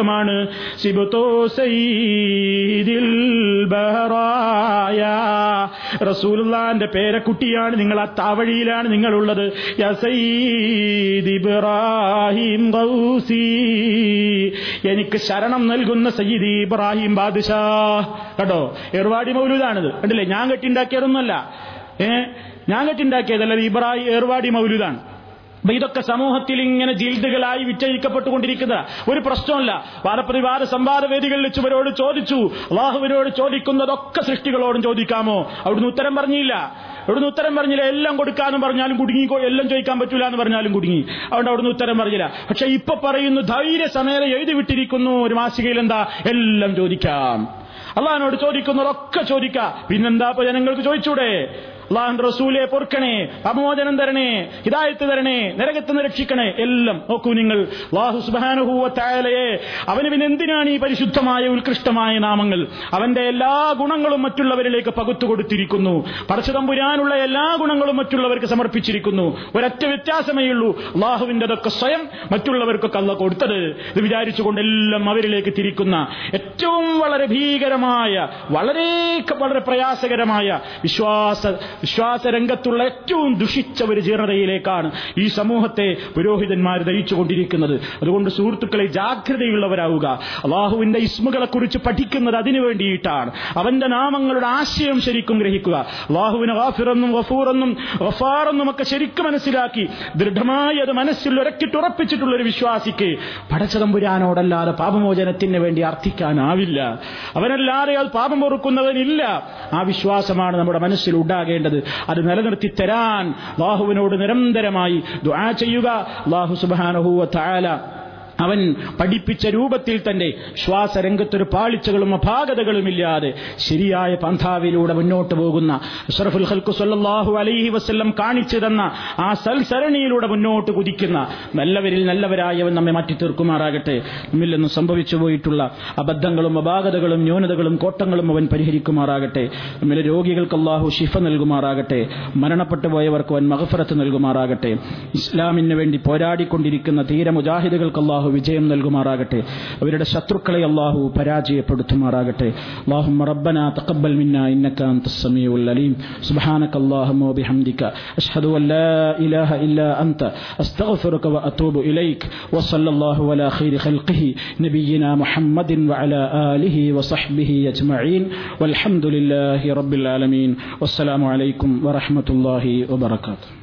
ബഹറായ. റസൂലുള്ളാന്റെ പേരക്കുട്ടിയാണ് നിങ്ങൾ ആ താവഴിയിലാണ് നിങ്ങളുള്ളത്. ഇബ്രാഹിം എനിക്ക് ശരണം നൽകുന്ന സയ്യിദ് ഇബ്രാഹിം ബാദിഷാ. കേട്ടോ? ഏർവാടി മൗലൂദാണിത്. കണ്ടില്ലേ? ഞാൻ കെട്ടിണ്ടാക്കിയതൊന്നുമല്ല. ഏ? ഞാൻ കെട്ടിണ്ടാക്കിയതല്ല ഇബ്രാഹിം ഏർവാടി മൗലൂദാണ്. ഇതൊക്കെ സമൂഹത്തിൽ ഇങ്ങനെ ജിൽദുകളായി വിറ്റഴിക്കപ്പെട്ടുകൊണ്ടിരിക്കുന്ന ഒരു പ്രശ്നമല്ല വാദപ്രതിവാദ സംവാദ വേദികളിൽ വെച്ചവരോട് ചോദിച്ചു. അള്ളാഹുവിനോട് ചോദിക്കുന്നതൊക്കെ സൃഷ്ടികളോടും ചോദിക്കാമോ? അവിടുന്ന് ഉത്തരം പറഞ്ഞില്ല. അവിടുന്ന് ഉത്തരം പറഞ്ഞില്ല. എല്ലാം കൊടുക്കാന്ന് പറഞ്ഞാലും കുടുങ്ങി എല്ലാം ചോദിക്കാൻ പറ്റൂല എന്ന് പറഞ്ഞാലും കുടുങ്ങി. അതുകൊണ്ട് അവിടുന്ന് ഉത്തരം പറഞ്ഞില്ല. പക്ഷെ ഇപ്പൊ പറയുന്നു ധൈര്യ ധൈര്യസമേത എഴുതി വിട്ടിരിക്കുന്നു. ഒരു മാസികയിൽ എന്താ? എല്ലാം ചോദിക്കാം. അള്ളഹാനോട് ചോദിക്കുന്നതൊക്കെ ചോദിക്കാം. പിന്നെന്താ ഇപ്പൊ ജനങ്ങൾക്ക് ചോദിച്ചൂടെ? അള്ളാഹുന്റെ റസൂലെ പൊറുക്കണേ അമോചനം തരണേ ഹിതായത്ത് തരണേ നരകത്ത് രക്ഷിക്കണേ എല്ലാം നോക്കൂ നിങ്ങൾ. അള്ളാഹു സുബാനുഭൂവത്തായാലയെ അവന് പിന്നെ എന്തിനാണ് ഈ പരിശുദ്ധമായ ഉത്കൃഷ്ടമായ നാമങ്ങൾ? അവന്റെ എല്ലാ ഗുണങ്ങളും മറ്റുള്ളവരിലേക്ക് പകുത്തു കൊടുത്തിരിക്കുന്നു. പടച്ചതമ്പുരാനുള്ള എല്ലാ ഗുണങ്ങളും മറ്റുള്ളവർക്ക് സമർപ്പിച്ചിരിക്കുന്നു. ഒരൊറ്റ വ്യത്യാസമേ ഉള്ളൂ. അള്ളാഹുവിന്റെതൊക്കെ സ്വയം മറ്റുള്ളവർക്കൊക്കെ അല്ല കൊടുത്തത്. ഇത് വിചാരിച്ചുകൊണ്ട് എല്ലാം അവരിലേക്ക് തിരിക്കുന്ന ഏറ്റവും വളരെ ഭീകരമായ വളരെ വളരെ പ്രയാസകരമായ വിശ്വാസ വിശ്വാസരംഗത്തുള്ള ഏറ്റവും ദുഷിച്ച ഒരു ജീർണതയിലേക്കാണ് ഈ സമൂഹത്തെ പുരോഹിതന്മാർ നയിച്ചുകൊണ്ടിരിക്കുന്നത് അതുകൊണ്ട് സുഹൃത്തുക്കളെ ജാഗ്രതയുള്ളവരാവുക. അള്ളാഹുവിന്റെ ഇസ്മുകളെ കുറിച്ച് പഠിക്കുന്നത് അതിനു വേണ്ടിയിട്ടാണ്. അവന്റെ നാമങ്ങളുടെ ആശയം ശരിക്കും ഗ്രഹിക്കുക. അള്ളാഹുവിനെ വാഫിറെന്നും വഫൂറെന്നും വഫാറെന്നും ഒക്കെ ശരിക്കും മനസ്സിലാക്കി ദൃഢമായി അത് മനസ്സിൽ ഉറക്കിട്ടുറപ്പിച്ചിട്ടുള്ള ഒരു വിശ്വാസിക്ക് പടച്ചതമ്പുരാനോടല്ലാതെ പാപമോചനത്തിന് വേണ്ടി അർത്ഥിക്കാനാവില്ല. അവനല്ലാതെ അത് പാപം പൊറുക്കുന്നവനില്ല. ആ വിശ്വാസമാണ് നമ്മുടെ മനസ്സിൽ ഉണ്ടാകേണ്ടത്. അത് നിലനിർത്തി തരാൻ ബാഹുവിനോട് നിരന്തരമായി ദുആ ചെയ്യുക. അള്ളാഹു സുബാനഹുവ താല അവൻ പഠിപ്പിച്ച രൂപത്തിൽ തന്നെ ശ്വാസരംഗത്തൊരു പാളിച്ചകളും അപാകതകളും ഇല്ലാതെ ശരിയായ പന്ഥാവിലൂടെ മുന്നോട്ട് പോകുന്ന അഷറഫുൽ ഹൽക്കു സല്ലാഹു അലൈഹി വസ്ല്ലം കാണിച്ചു തന്ന ആ സൽസരണിയിലൂടെ മുന്നോട്ട് കുതിക്കുന്ന നല്ലവരിൽ നല്ലവരായവൻ നമ്മെ മാറ്റി തീർക്കുമാറാകട്ടെ നമ്മിൽ സംഭവിച്ചു പോയിട്ടുള്ള അബദ്ധങ്ങളും അപാകതകളും ന്യൂനതകളും കോട്ടങ്ങളും അവൻ പരിഹരിക്കുമാറാകട്ടെ. നമ്മിലെ രോഗികൾക്ക് അള്ളാഹു ഷിഫ നൽകുമാറാകട്ടെ. മരണപ്പെട്ടു പോയവർക്ക് അവൻ മഹഫറത്ത് നൽകുമാറാകട്ടെ. ഇസ്ലാമിന് വേണ്ടി പോരാടിക്കൊണ്ടിരിക്കുന്ന തീര മുജാഹിദുകൾക്ക് അള്ളാഹു വിജയം നൽകുമാറാകട്ടെ അവരുടെ ശത്രുക്കളെ അള്ളാഹു പരാജയപ്പെടുത്തുമാറാകട്ടെ اللهم ربنا تقبل منا إنك أنت السميع العليم سبحانك اللهم وبحمدك أشهد أن لا إله إلا أنت أستغفرك وأتوب إليك وصلى الله على خير خلقه نبينا محمد وعلى آله وصحبه أجمعين والحمد لله رب العالمين والسلام عليكم ورحمة الله وبركاته